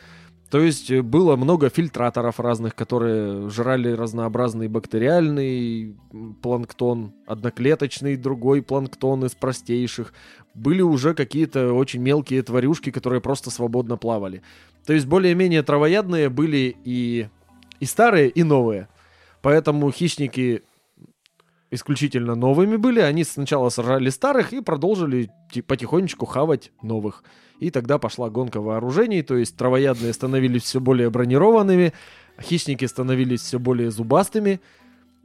То есть э, было много фильтраторов разных, которые жрали разнообразный бактериальный планктон, одноклеточный другой планктон из простейших. Были уже какие-то очень мелкие тварюшки, которые просто свободно плавали. То есть более-менее травоядные были и, и старые, и новые. Поэтому хищники исключительно новыми были. Они сначала сажали старых и продолжили ти- потихонечку хавать новых. И тогда пошла гонка вооружений, то есть травоядные становились все более бронированными, хищники становились все более зубастыми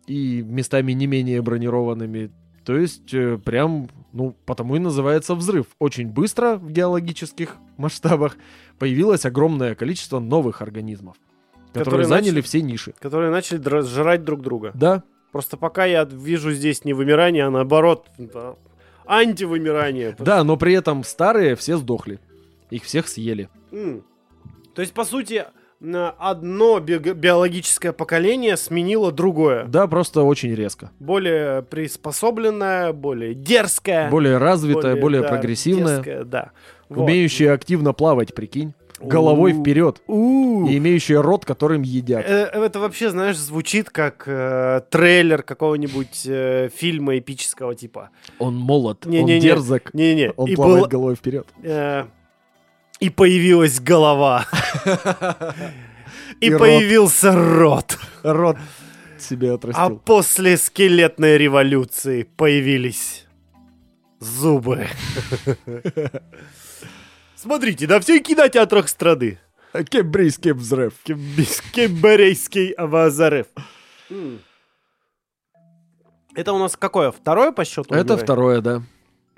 и местами не менее бронированными. То есть э, прям, ну, потому и называется взрыв. Очень быстро в геологических [LAUGHS] масштабах появилось огромное количество новых организмов, которые, Которые заняли начали- все ниши. Которые начали жрать друг друга. Да, Просто пока я вижу здесь не вымирание, а наоборот, да, антивымирание. да, но при этом старые все сдохли. Их всех съели. М. То есть, по сути, одно био- биологическое поколение сменило другое. Да, просто очень резко. Более приспособленное, более дерзкое. Более развитая, более, да, прогрессивная, дерзкое, да. Вот. умеющая активно плавать, прикинь. Головой вперед. И имеющая рот, которым едят. Э, Это вообще, знаешь, звучит как э, трейлер какого-нибудь э, фильма эпического типа. Он молод, Не-не-не. он дерзок, Не-не. он и плавает был- головой вперед. э, и появилась голова. [LAUGHS] И появился рот. Рот себе А отрастил. после скелетной революции появились зубы. [LAUGHS] Смотрите, на всех кинотеатрах страны. Кембрийский взрыв. Кемберейский авазарев. Это у нас какое? Второе по счету? Это второе, да.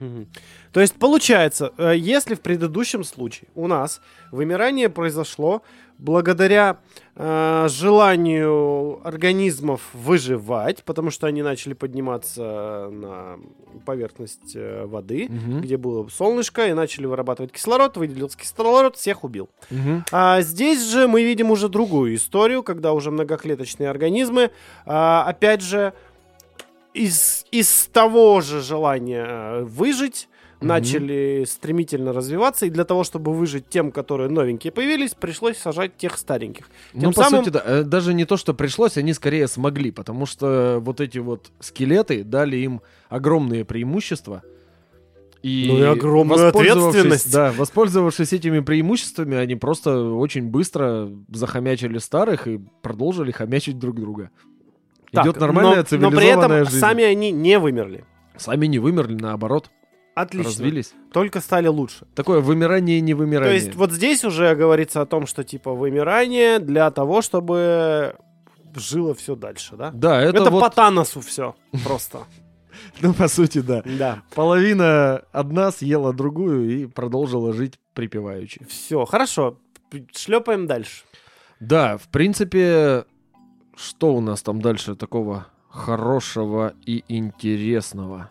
Мгм. То есть получается, э, если в предыдущем случае у нас вымирание произошло благодаря э, желанию организмов выживать, потому что они начали подниматься на поверхность э, воды, Мгм. где было солнышко, и начали вырабатывать кислород, выделился кислород, всех убил. Мгм. А здесь же мы видим уже другую историю, когда уже многоклеточные организмы, а, опять же, из, из того же желания э, выжить, Мгм. начали стремительно развиваться, и для того, чтобы выжить тем, которые новенькие появились, пришлось сажать тех стареньких. Ну, Тем по самым- сути, да. Э, Даже не то, что пришлось, они скорее смогли, потому что вот эти вот скелеты дали им огромные преимущества. И Ну и огромную ответственность. Да, воспользовавшись этими преимуществами, они просто очень быстро захомячили старых и продолжили хомячить друг друга. Так, Идет нормальная но, цивилизованная но при этом жизнь. сами они не вымерли. Сами не вымерли, наоборот, Отлично. развились. Только стали лучше. Такое вымирание и То невымирание. есть вот здесь уже говорится о том, что типа вымирание для того, чтобы жило все дальше, да? Да, это, Это, вот, по Таносу все просто. [LAUGHS] ну, по сути, да. Да. Половина одна съела другую и продолжила жить припеваючи. Все, хорошо. Шлепаем дальше. Да, в принципе, что у нас там дальше такого хорошего и интересного?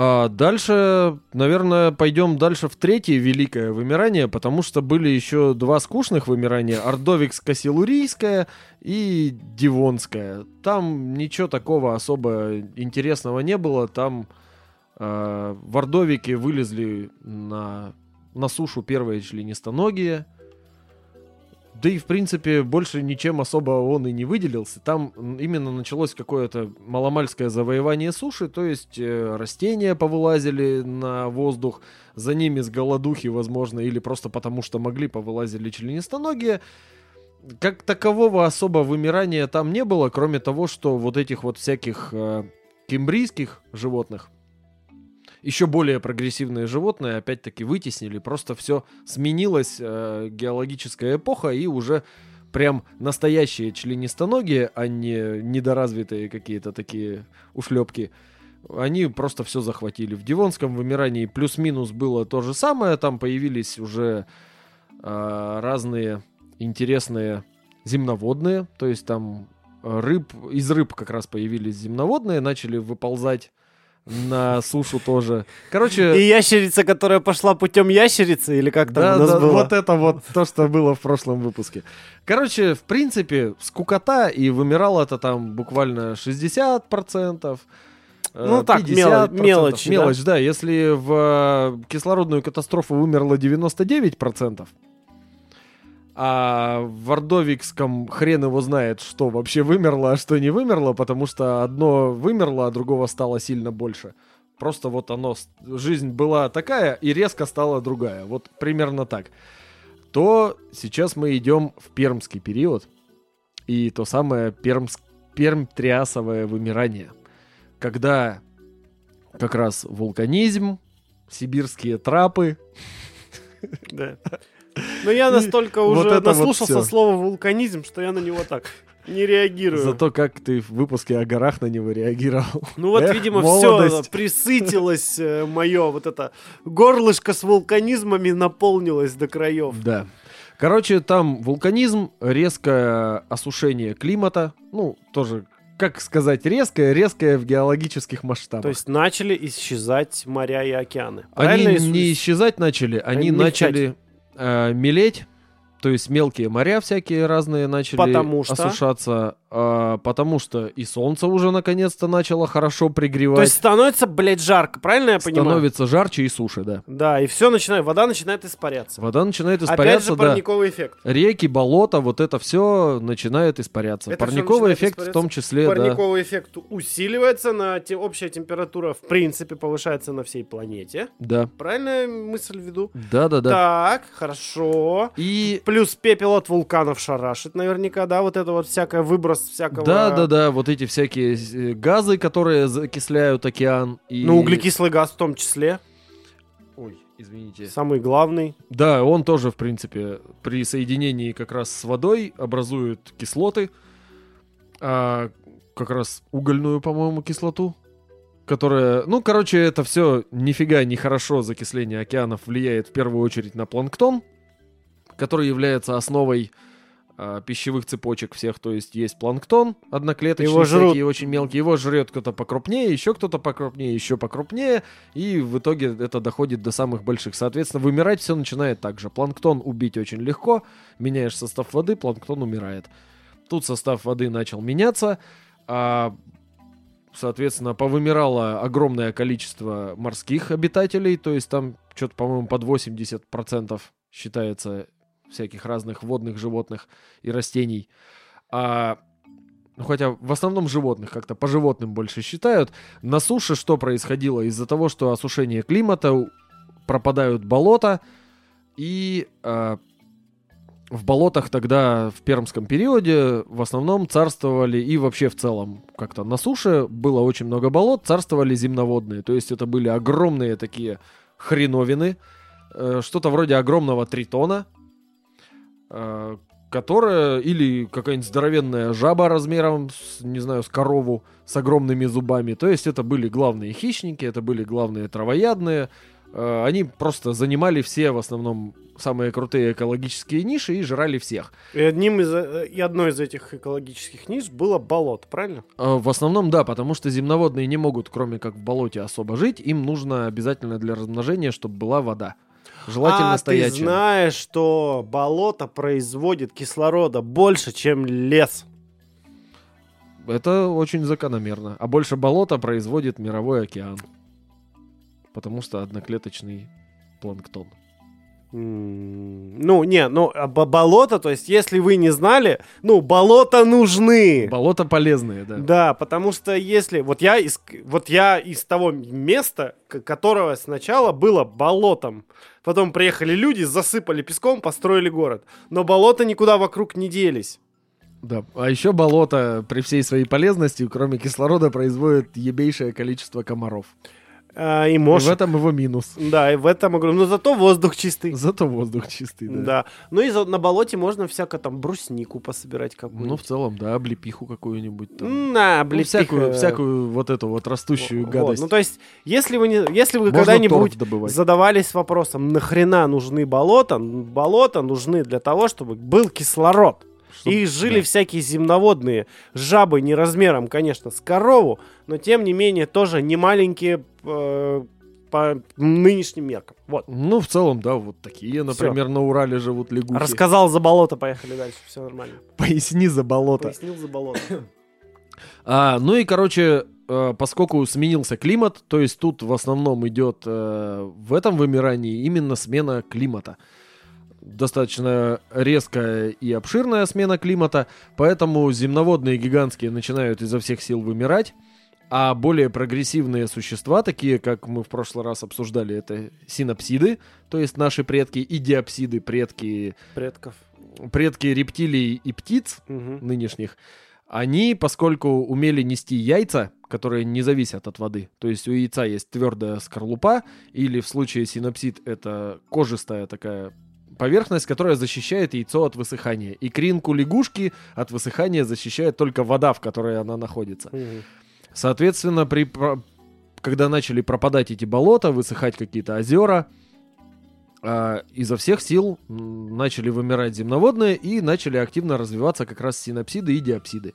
А дальше, наверное, пойдем дальше в третье великое вымирание, потому что были еще два скучных вымирания. Ордовикско-силурийское и Дивонское. Там ничего такого особо интересного не было. Там э, в Ордовике вылезли на, на сушу первые членистоногие. Да и, в принципе, больше ничем особо он и не выделился. Там именно началось какое-то маломальское завоевание суши, то есть э, растения повылазили на воздух, за ними с голодухи, возможно, или просто потому, что могли, повылазили членистоногие. Как такового особо вымирания там не было, кроме того, что вот этих вот всяких э, кембрийских животных, еще более прогрессивные животные опять-таки вытеснили. Просто все сменилась э, геологическая эпоха и уже прям настоящие членистоногие, а не недоразвитые какие-то такие ушлепки. Они просто все захватили. В Дивонском вымирании плюс-минус было то же самое. Там появились уже э, разные интересные земноводные, то есть там э, рыб, из рыб как раз появились земноводные, начали выползать на сушу тоже. Короче... И ящерица, которая пошла путем ящерицы, или как там да, у нас да, было? вот это вот то, что было в прошлом выпуске. Короче, в принципе, скукота, и вымирало это там буквально 60%. э, Ну так, 50%. мелочь, мелочь, да? Мелочь, да. Если в э, кислородную катастрофу вымерло 99%, а в Ордовикском хрен его знает, что вообще вымерло, а что не вымерло, потому что одно вымерло, а другого стало сильно больше. Просто вот оно, жизнь была такая и резко стала другая. Вот примерно так. То сейчас мы идем в пермский период. И то самое пермс... перм-триасовое вымирание. Когда как раз вулканизм, сибирские трапы, Да. Но я настолько вот уже вот наслушался всё. слова вулканизм, что я на него так не реагирую. Зато как ты в выпуске о горах на него реагировал. Ну вот, Эх, видимо, молодость. все присытилось мое вот это горлышко с вулканизмами наполнилось до краев. Да. Короче, там вулканизм, резкое осушение климата. Ну, тоже, как сказать, резкое, резкое в геологических масштабах. То есть начали исчезать моря и океаны. они Правильно я не исчезать начали, они Они начали э, мелеть. То есть мелкие моря всякие разные начали Потому что? осушаться, э, потому что и солнце уже наконец-то начало хорошо пригревать. То есть становится, блядь, жарко, правильно я понимаю? становится жарче и суше, да. Да, и все начинает, вода начинает испаряться. Вода начинает Опять испаряться, же да. парниковый эффект. Реки, болота, вот это все начинает испаряться. Это Парниковый начинает эффект в том числе, да. Парниковый эффект усиливается, на те- общая температура в принципе повышается на всей планете. Да. Правильно я мысль веду? Да, да, да. Так, хорошо. И Плюс пепел от вулканов шарашит наверняка, да, вот это вот всякое выброс всякого... да, да, да, вот эти всякие э, газы, которые закисляют океан. И... Ну, углекислый газ в том числе, Ой, извините. самый главный. Да, он тоже, в принципе, при соединении как раз с водой образует кислоты. А, как раз угольную, по-моему, кислоту. Которая, ну, короче, это все нифига не хорошо. Закисление океанов влияет в первую очередь на планктон, который является основой а, пищевых цепочек всех. То есть есть планктон одноклеточный, Его жрут. всякие очень мелкие. Его жрет кто-то покрупнее, еще кто-то покрупнее, еще покрупнее. И в итоге это доходит до самых больших. Соответственно, вымирать все начинает так же. Планктон убить очень легко. Меняешь состав воды, планктон умирает. Тут состав воды начал меняться. А, соответственно, повымирало огромное количество морских обитателей. То есть там что-то, по-моему, под 80% считается всяких разных водных животных и растений. А, ну, хотя в основном животных, как-то по животным больше считают. На суше что происходило? Из-за того, что осушение климата, пропадают болота, и а, в болотах тогда в пермском периоде в основном царствовали и вообще в целом как-то на суше было очень много болот, царствовали земноводные. То есть это были огромные такие хреновины, э, что-то вроде огромного тритона, э, которая или какая-нибудь здоровенная жаба размером, с, не знаю, с корову с огромными зубами. То есть это были главные хищники, это были главные травоядные. Э, Они просто занимали все в основном самые крутые экологические ниши и жрали всех. И, одним из, э, и одной из этих экологических ниш было болото, правильно? Э, В основном, да, потому что земноводные не могут, кроме как в болоте, особо жить. Им нужно обязательно для размножения, чтобы была вода. Желательно а стоячая. ты знаешь, что болото производит кислорода больше, чем лес. Это очень закономерно. А больше болота производит мировой океан. Потому что одноклеточный планктон. Ну, не, ну, а бо- болото, то есть, если вы не знали, ну, болота нужны. Болота полезные, да. Да, потому что если... Вот я из, вот я из того места, которого сначала было болотом. Потом приехали люди, засыпали песком, построили город. Но болота никуда вокруг не делись. Да. А еще болото при всей своей полезности, кроме кислорода, производит ебейшее количество комаров. А, и И может. в этом его минус. Да, и в этом огром- Но зато воздух чистый. Зато воздух чистый, да. Да. Ну и за- на болоте можно всяко там бруснику пособирать какую-нибудь. Ну, в целом, да, облепиху какую-нибудь там. На, Ну, блин, всякую, всякую вот эту вот растущую гадость. Ну, то есть, если вы, не, если вы когда-нибудь задавались вопросом, нахрена нужны болота, болота нужны для того, чтобы был кислород. Чтоб- И жили да. всякие земноводные жабы не размером, конечно, с корову, но тем не менее тоже не маленькие э, по нынешним меркам. Вот. Ну, в целом, да, вот такие, например, на Урале живут лягухи. Рассказал за болото, поехали дальше, все нормально. Поясни за болото. Пояснил за болото. А, ну и, короче, э, поскольку сменился климат, то есть тут в основном идет э, в этом вымирании именно смена климата. Достаточно резкая и обширная смена климата, поэтому земноводные гигантские начинают изо всех сил вымирать, а более прогрессивные существа, такие как мы в прошлый раз обсуждали, это синапсиды, то есть наши предки, и диапсиды, предки, Предков. предки рептилий и птиц, Мгм. нынешних, они, поскольку умели нести яйца, которые не зависят от воды, то есть у яйца есть твердая скорлупа, или в случае синапсид это кожистая такая поверхность, которая защищает яйцо от высыхания. И кринку лягушки от высыхания защищает только вода, в которой она находится. Соответственно, при, когда начали пропадать эти болота, высыхать какие-то озера, а, изо всех сил начали вымирать земноводные и начали активно развиваться как раз синапсиды и диапсиды.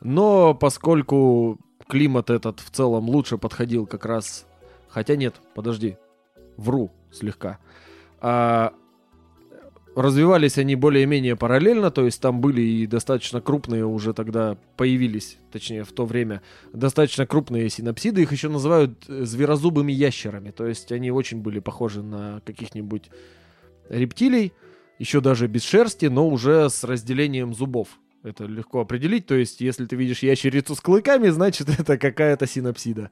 Но поскольку климат этот в целом лучше подходил как раз... Хотя нет, подожди, вру слегка. А, развивались они более-менее параллельно, то есть там были и достаточно крупные уже тогда появились, точнее в то время, достаточно крупные синапсиды, их еще называют э, зверозубыми ящерами, то есть они очень были похожи на каких-нибудь рептилий, еще даже без шерсти, но уже с разделением зубов. Это легко определить, то есть если ты видишь ящерицу с клыками, значит [LAUGHS] это какая-то синапсида.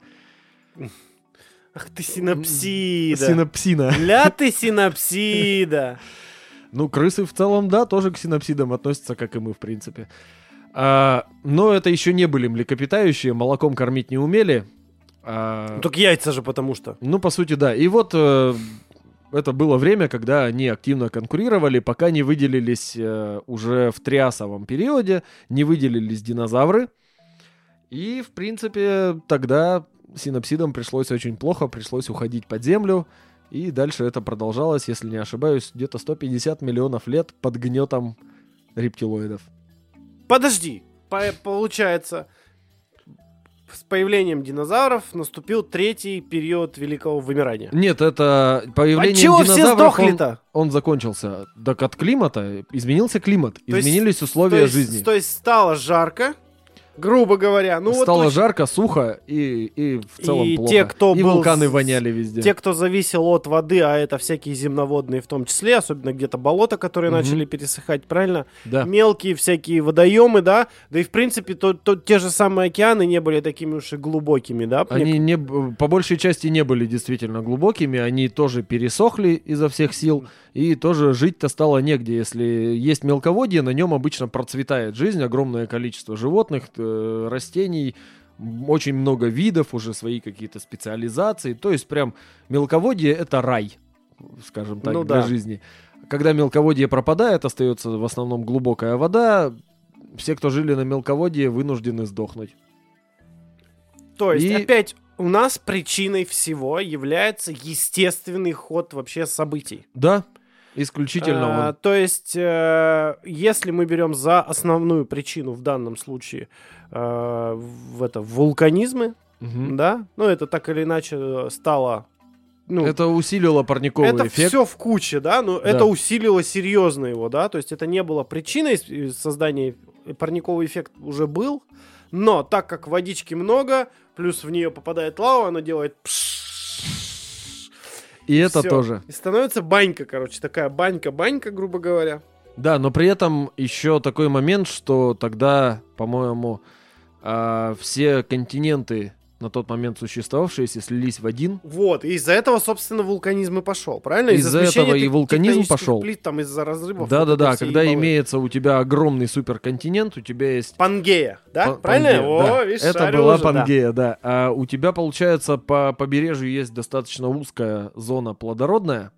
Ах ты синапсида. Синапсина. Ля ты синапсида. Ну, крысы в целом, да, тоже к синапсидам относятся, как и мы, в принципе. А, но это еще не были млекопитающие, молоком кормить не умели. А, Ну, только яйца же, потому что. ну, по сути, да. И вот э, это было время, когда они активно конкурировали, пока не выделились э, уже в триасовом периоде, не выделились динозавры. И, в принципе, тогда синапсидам пришлось очень плохо, пришлось уходить под землю. И дальше это продолжалось, если не ошибаюсь, где-то 150 миллионов лет под гнетом рептилоидов. Подожди. По- получается, с появлением динозавров наступил третий период великого вымирания. Нет, это появление От чего все динозавров, он- сдохли-то? он закончился. Так от климата изменился климат, То есть- изменились условия то есть, жизни. То есть стало жарко, грубо говоря. Ну, вот Стало очень- жарко, сухо и, и в целом И плохо. те, кто и был вулканы с- воняли везде. Те, кто зависел от воды, а это всякие земноводные в том числе, особенно где-то болота, которые Мгм. начали пересыхать, правильно? Да. Мелкие всякие водоемы, да? Да и в принципе то, то- те же самые океаны не были такими уж и глубокими, да? Мне Они не, по большей части не были действительно глубокими, они тоже пересохли изо всех сил, и тоже жить-то стало негде. Если есть мелководье, на нем обычно процветает жизнь, огромное количество животных, э, растений, очень много видов, уже свои какие-то специализации. То есть прям мелководье — это рай, скажем так, Ну для да. жизни. Когда мелководье пропадает, остается в основном глубокая вода, все, кто жили на мелководье, вынуждены сдохнуть. То есть, И- опять, у нас причиной всего является естественный ход вообще событий. Да, исключительно А, то есть, э, если мы берем за основную причину в данном случае э, в это вулканизмы, Мгм. да, ну это так или иначе стало, ну Это усилило парниковый это эффект. все в куче, да, но Да. это усилило серьезно его, да, то есть это не было причиной э, создания парниковый эффект уже был, но так как водички много, плюс в нее попадает лава, она делает пш- И это всё. тоже. и становится банька, короче, такая банька-банька, грубо говоря. Да, но при этом еще такой момент, что тогда, по-моему, а, все континенты на тот момент существовавшиеся, слились в один. Вот, и из-за этого, собственно, вулканизм и пошел, правильно? Из-за смещения этого и вулканизм пошел. плит, там, из-за разрывов. Да-да-да, вот это все когда имеется у тебя огромный суперконтинент, у тебя есть... Пангея, да? Па- правильно? Пангея, О, да. видишь, Это была уже, да. Пангея, да. А у тебя, получается, по побережью есть достаточно узкая зона плодородная,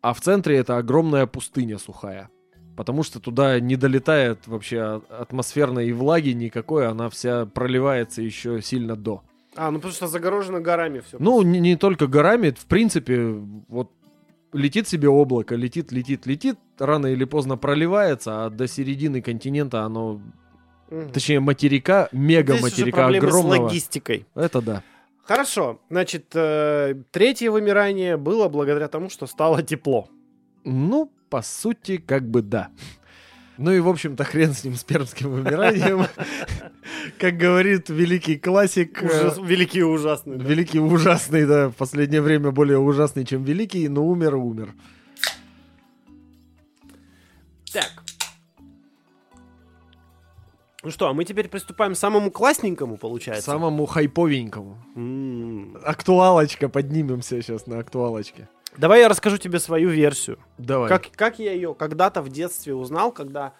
а в центре это огромная пустыня сухая. Потому что туда не долетает вообще атмосферной влаги никакой, она вся проливается еще сильно до. А, ну потому что загорожено горами все. Ну, не, не только горами, в принципе, вот летит себе облако, летит, летит, летит, рано или поздно проливается, а до середины континента оно, точнее материка, мега Здесь материка проблемы с огромного. логистикой. Это да. Хорошо, значит, э, третье вымирание было благодаря тому, что стало тепло. Ну, по сути, как бы да. Ну и, в общем-то, хрен с ним, с пермским вымиранием. Как говорит великий классик, э, великий и ужасный. великий ужасный, да, в последнее время более ужасный, чем великий, но умер и умер. Так. Ну что, а мы теперь приступаем к самому классненькому, получается? Самому хайповенькому. Актуалочка, поднимемся сейчас на актуалочке. Давай я расскажу тебе свою версию. Давай. Как, как я ее когда-то в детстве узнал, когда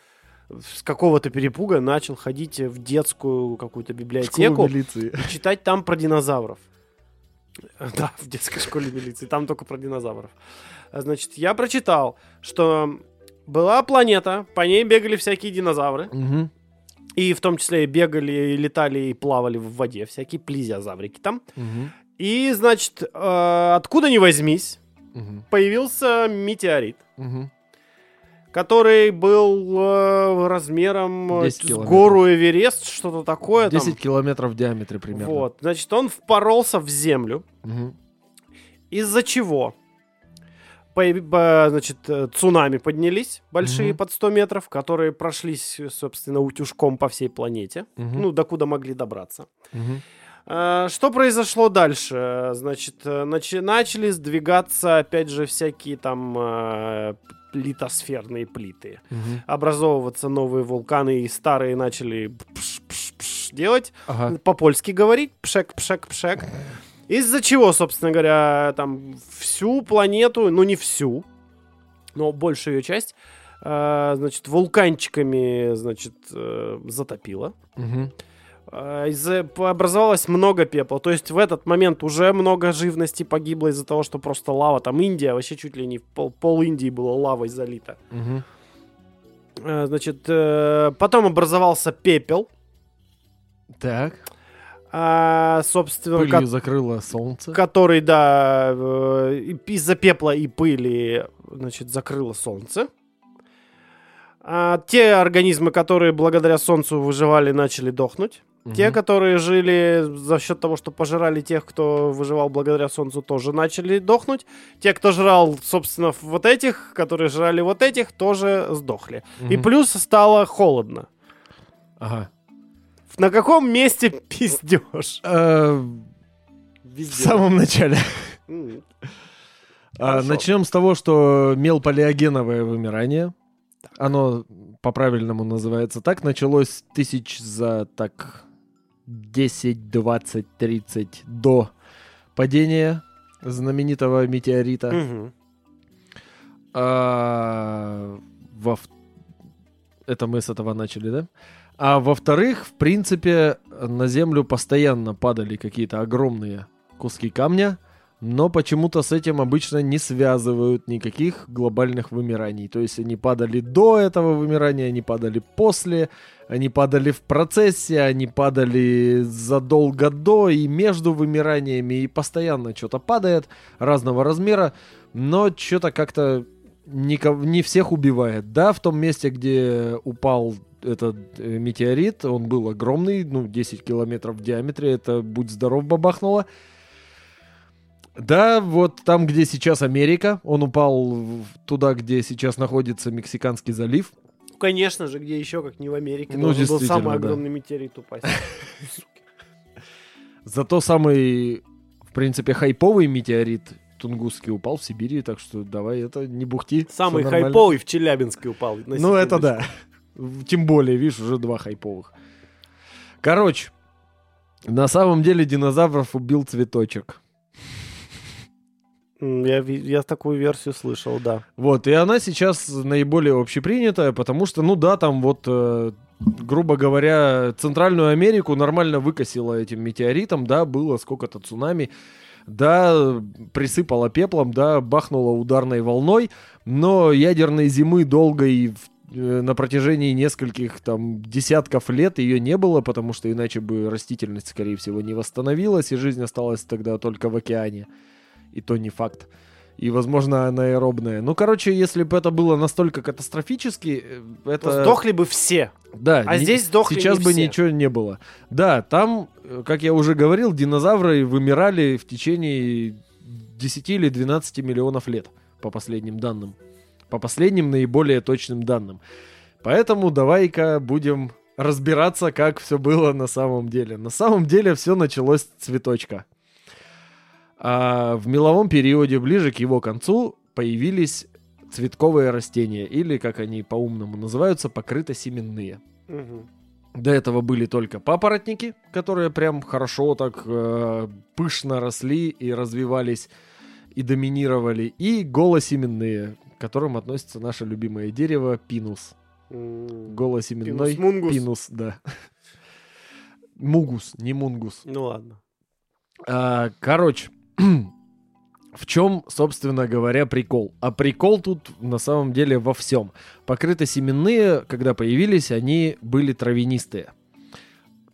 с какого-то перепуга начал ходить в детскую какую-то библиотеку и читать там про динозавров. Да, в детской школе милиции, там только про динозавров. Значит, я прочитал, что была планета, по ней бегали всякие динозавры, Мгм. и в том числе бегали, и летали и плавали в воде, всякие плезиозаврики там. Мгм. И, значит, э, откуда ни возьмись, Мгм. появился метеорит, Мгм. который был э, размером э, 10 с гору Эверест, что-то такое. там. 10 километров в диаметре примерно. Вот, значит, он впоролся в землю, Мгм. из-за чего ба- значит, э, цунами поднялись большие Мгм. под 100 метров, которые прошлись, собственно, утюжком по всей планете, Мгм. ну, докуда могли добраться. Мгм. А, Что произошло дальше? Значит, э, начали сдвигаться, опять же, всякие там э, литосферные плиты. Мгм. Образовываться новые вулканы, и старые начали пш-пш-пш делать. Ага. По-польски говорить. Пшек-пшек-пшек. Из-за чего, собственно говоря, там всю планету, ну не всю, но большую ее часть, э, значит, вулканчиками, значит, э, затопило. Мгм. По- образовалось много пепла. То есть в этот момент уже много живности погибло из-за того, что просто лава. Там Индия, вообще чуть ли не пол, пол Индии было лавой залито. Мгм. А, Значит, э, потом образовался пепел. Так. А, собственно, Пылью ко- закрыло солнце. который, да, э, из-за пепла и пыли, значит, закрыло солнце. А те организмы, которые благодаря солнцу выживали, начали дохнуть. Те, Мгм. которые жили за счет того, что пожирали тех, кто выживал благодаря солнцу, тоже начали дохнуть. Те, кто жрал, собственно, вот этих, которые жрали вот этих, тоже сдохли. И Мгм. плюс стало холодно. Ага. На каком месте [LAUGHS] пиздешь? Э, В самом начале. А. Начнем с того, что мелполиогеновое вымирание, оно по-правильному называется так, началось тысяч за так 10, 20, 30 до падения знаменитого метеорита. Мгм. А, во... Это мы с этого начали, да? А во-вторых, в принципе, на Землю постоянно падали какие-то огромные куски камня, но почему-то с этим обычно не связывают никаких глобальных вымираний. То есть они падали до этого вымирания, они падали после, они падали в процессе, они падали задолго до и между вымираниями, и постоянно что-то падает разного размера, но что-то как-то нико- не всех убивает. Да, в том месте, где упал этот э, метеорит, он был огромный, ну, 10 километров в диаметре, это будь здоров бабахнуло. Да, вот там, где сейчас Америка, он упал туда, где сейчас находится Мексиканский залив. Конечно же, где еще, как не в Америке, Ну, должен был самый да. огромный метеорит упасть. [LAUGHS] Зато самый, в принципе, хайповый метеорит Тунгусский упал в Сибири, так что давай это не бухти. Самый хайповый в Челябинске упал. Ну, это да. Тем более, видишь, уже два хайповых. Короче, На самом деле динозавров убил цветочек. Я, я такую версию слышал, да. Вот, и она сейчас наиболее общепринятая, потому что, ну да, там вот, э, грубо говоря, Центральную Америку нормально выкосило этим метеоритом, да, было сколько-то цунами, да, присыпало пеплом, да, бахнуло ударной волной, но ядерной зимы долгой в- э, на протяжении нескольких там десятков лет ее не было, потому что иначе бы растительность, скорее всего, не восстановилась, и жизнь осталась тогда только в океане. И то не факт и, возможно, анаэробная. Ну, короче, если бы это было настолько катастрофически, э, это... Сдохли бы все. Да, А не- здесь сдохли сейчас бы все. ничего не было. Да, там, э, как я уже говорил, динозавры вымирали в течение 10 или 12 миллионов лет, по последним данным. По последним наиболее точным данным. Поэтому давай-ка будем разбираться, как все было на самом деле. На самом деле все началось с цветочка. А в меловом периоде, ближе к его концу, появились цветковые растения, или, как они по-умному называются, покрытосеменные. Мгм. До этого были только папоротники, которые прям хорошо так э, пышно росли и развивались и доминировали, и голосеменные, к которым относится наше любимое дерево пинус. Голосеменной Пинус мунгус. пинус, да. [LAUGHS] Мугус, не мунгус. Ну ладно. А, короче, в чем, собственно говоря, прикол? А прикол тут на самом деле во всем. Покрытосеменные, когда появились, они были травянистые.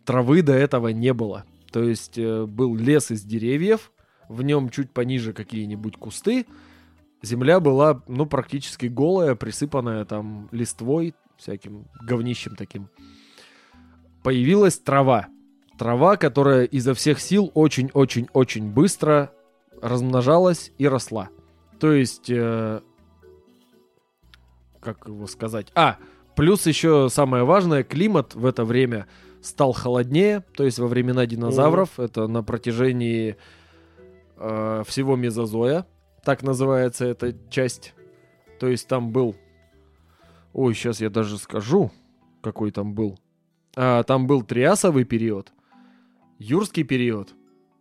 Травы до этого не было. То есть э, был лес из деревьев, в нем чуть пониже какие-нибудь кусты. Земля была, ну, практически голая, присыпанная там листвой, всяким говнищем таким. Появилась трава трава, которая изо всех сил очень-очень-очень быстро размножалась и росла. То есть, э, как его сказать? А, плюс еще самое важное, климат в это время стал холоднее, то есть во времена динозавров, это на протяжении э, всего мезозоя, так называется эта часть. То есть там был... Ой, сейчас я даже скажу, какой там был. А, там был триасовый период, юрский период,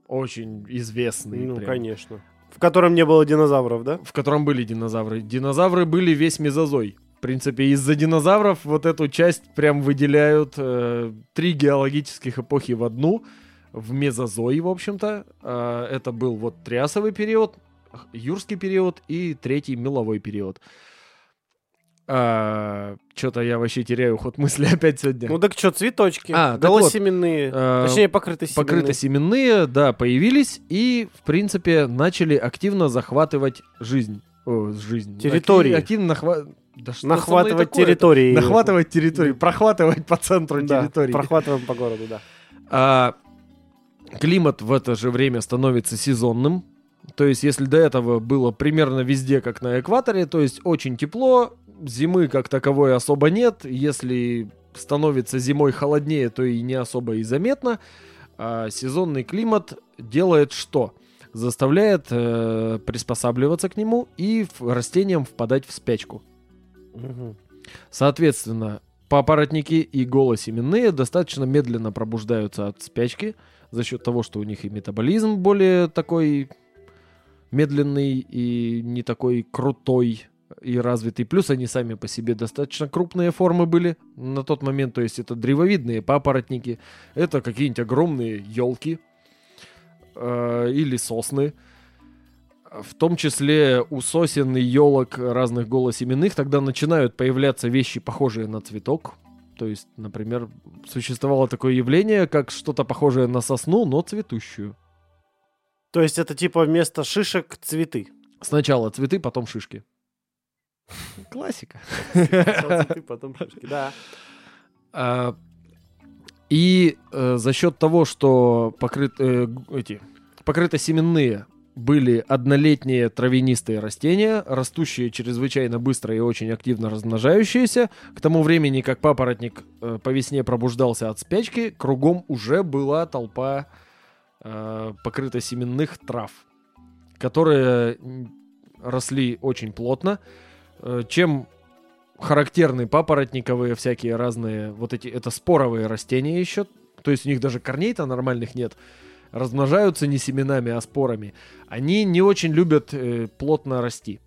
очень известный, Ну, прям, конечно. В котором не было динозавров, да? в котором были динозавры. Динозавры были весь мезозой. В принципе, из-за динозавров вот эту часть прям выделяют э, три геологических эпохи в одну, в мезозой, в общем-то. А, это был вот триасовый период, юрский период и третий меловой период. Что-то я вообще теряю ход мысли [LAUGHS] опять сегодня. Ну так что, цветочки, А, так вот, голосеменные, э, точнее покрытые семенные. Покрытосеменные, да, появились и, в принципе, начали активно захватывать жизнь. О, жизнь. Территории. Актив- Активно нахва- да что Нахватывать территории. Нахватывать территории, прохватывать по центру Да, территории. прохватываем по городу, да. А, климат в это же время становится сезонным. То есть, если до этого было примерно везде, как на экваторе, то есть очень тепло, зимы как таковой особо нет. Если становится зимой холоднее, то и не особо и заметно. А сезонный климат делает что? Заставляет э, приспосабливаться к нему и растениям впадать в спячку. Мгм. Соответственно, папоротники и голосеменные достаточно медленно пробуждаются от спячки за счет того, что у них и метаболизм более такой медленный и не такой крутой и развитый. Плюс они сами по себе достаточно крупные формы были на тот момент. То есть это древовидные папоротники, это какие-нибудь огромные елки или сосны. В том числе у сосен и елок разных голосеменных тогда начинают появляться вещи, похожие на цветок. То есть, например, существовало такое явление, как что-то похожее на сосну, но цветущую. То есть это типа вместо шишек цветы. Сначала цветы, потом шишки. Классика. Цветы, потом шишки. Да. А, И э, за счет того, что покрыт, э, эти, покрытосеменные были однолетние травянистые растения, растущие чрезвычайно быстро и очень активно размножающиеся, к тому времени, как папоротник э, по весне пробуждался от спячки, кругом уже была толпа э, покрытосеменных трав, которые росли очень плотно. Э, чем характерны папоротниковые всякие разные, вот эти, это споровые растения еще, то есть у них даже корней-то нормальных нет, размножаются не семенами, а спорами, они не очень любят э, плотно расти.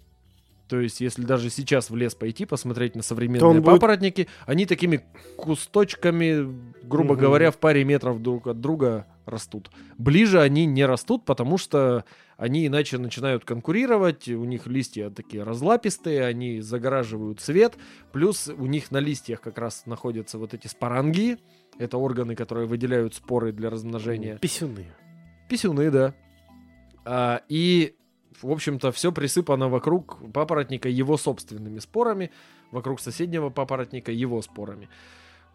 То есть, если даже сейчас в лес пойти, посмотреть на современные он будет- папоротники, они такими кусточками, грубо Мгм. говоря, в паре метров друг от друга растут. Ближе они не растут, потому что они иначе начинают конкурировать, у них листья такие разлапистые, они загораживают свет, плюс у них на листьях как раз находятся вот эти спорангии, это органы, которые выделяют споры для размножения. Писюны. Писюны, да. А, и, в общем-то, все присыпано вокруг папоротника его собственными спорами, вокруг соседнего папоротника его спорами.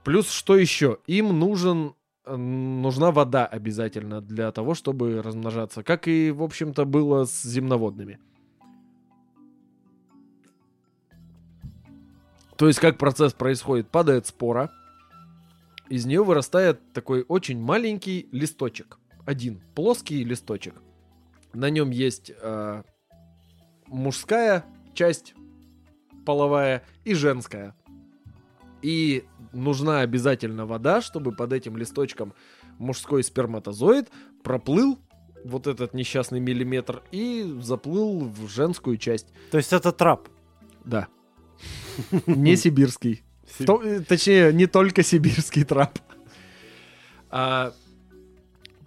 Плюс что еще? Им нужен нужна вода обязательно для того, чтобы размножаться, как и, в общем-то, было с земноводными. То есть, как процесс происходит? Падает спора, из нее вырастает такой очень маленький листочек. Один плоский листочек. На нем есть э, мужская часть половая и женская. И нужна обязательно вода, чтобы под этим листочком мужской сперматозоид проплыл вот этот несчастный миллиметр и заплыл в женскую часть. То есть это трап. Да. Не сибирский. Э, точнее, не только сибирский трап. А,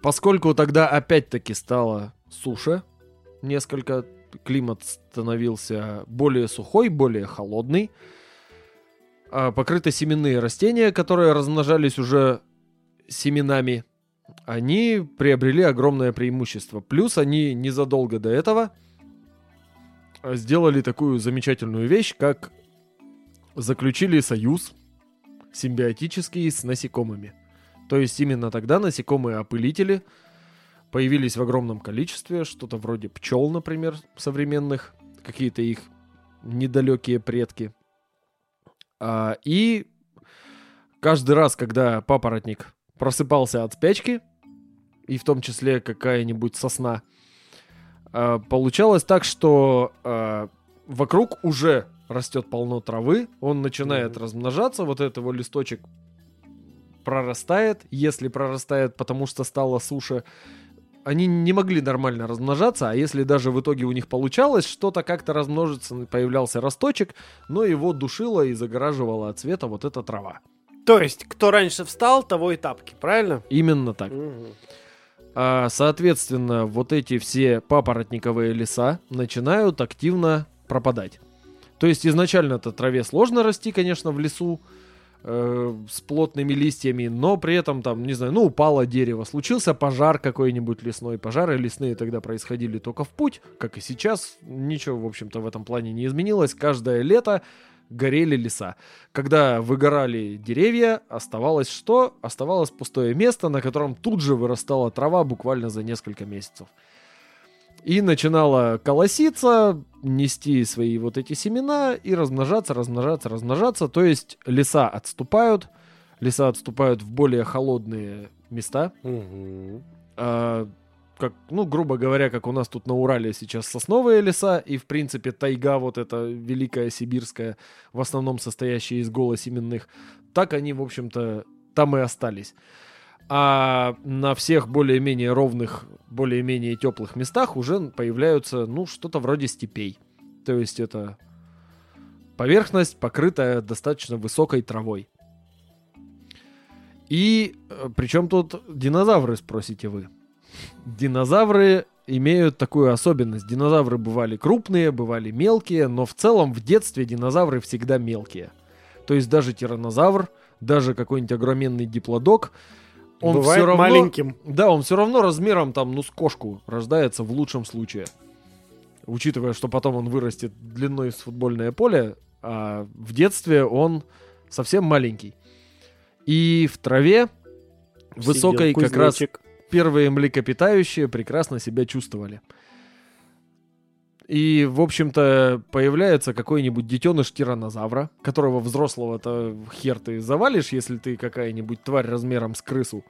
поскольку тогда опять-таки стало суше, несколько климат становился более сухой, более холодный, покрыты семенные растения, которые размножались уже семенами, они приобрели огромное преимущество. Плюс они незадолго до этого а, сделали такую замечательную вещь, как заключили союз симбиотический с насекомыми. То есть именно тогда насекомые-опылители появились в огромном количестве, что-то вроде пчел, например, современных, какие-то их недалекие предки. А, и каждый раз, когда папоротник просыпался от спячки, и в том числе какая-нибудь сосна, а, получалось так, что а, вокруг уже растет полно травы, он начинает Мгм. размножаться, вот этот его листочек прорастает, если прорастает, потому что стало суше, они не могли нормально размножаться, а если даже в итоге у них получалось что-то как-то размножиться, появлялся росточек, но его душила и загораживала от света вот эта трава. То есть, кто раньше встал, того и тапки, правильно? Именно так. Мгм. А, соответственно, вот эти все папоротниковые леса начинают активно пропадать. То есть изначально-то траве сложно расти, конечно, в лесу э, с плотными листьями, но при этом там, не знаю, ну упало дерево, случился пожар какой-нибудь лесной. Пожары лесные тогда происходили только в путь, как и сейчас. Ничего, в общем-то, в этом плане не изменилось. Каждое лето горели леса. Когда выгорали деревья, оставалось что? Оставалось пустое место, на котором тут же вырастала трава буквально за несколько месяцев. И начинала колоситься, нести свои вот эти семена и размножаться, размножаться, размножаться. То есть леса отступают, леса отступают в более холодные места. Мгм. А, как, ну, грубо говоря, как у нас тут на Урале сейчас сосновые леса, и, в принципе, тайга вот эта великая сибирская, в основном состоящая из голосеменных, так они, в общем-то, там и остались. А на всех более-менее ровных, более-менее теплых местах уже появляются, ну, что-то вроде степей. То есть это поверхность, покрытая достаточно высокой травой. И причем тут динозавры, спросите вы? Динозавры имеют такую особенность. Динозавры бывали крупные, бывали мелкие, но в целом в детстве динозавры всегда мелкие. То есть даже тиранозавр, даже какой-нибудь огроменный диплодок, он Бывает все равно... маленьким. Да, он все равно размером там, ну, с кошку рождается в лучшем случае. Учитывая, что потом он вырастет длиной с футбольное поле, а в детстве он совсем маленький. И в траве высокой Сидел как раз кузнечик. первые млекопитающие прекрасно себя чувствовали. И, в общем-то, появляется какой-нибудь детеныш тиранозавра, которого взрослого-то хер ты завалишь, если ты какая-нибудь тварь размером с крысу.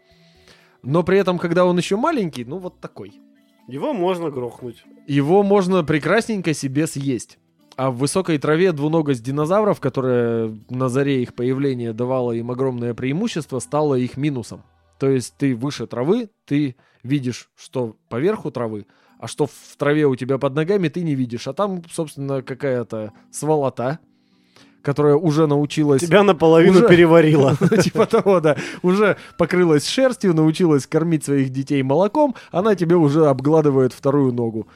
Но при этом, когда он еще маленький, ну вот такой. Его можно грохнуть. Его можно прекрасненько себе съесть. А в высокой траве двуногость динозавров, которая на заре их появления давала им огромное преимущество, стала их минусом. То есть ты выше травы, ты видишь, что поверху травы, а что в траве у тебя под ногами, ты не видишь. А там, собственно, какая-то сволота, которая уже научилась... Тебя наполовину Уже. переварила. [LAUGHS] Типа того, да. Уже покрылась шерстью, научилась кормить своих детей молоком, она тебе уже обгладывает вторую ногу.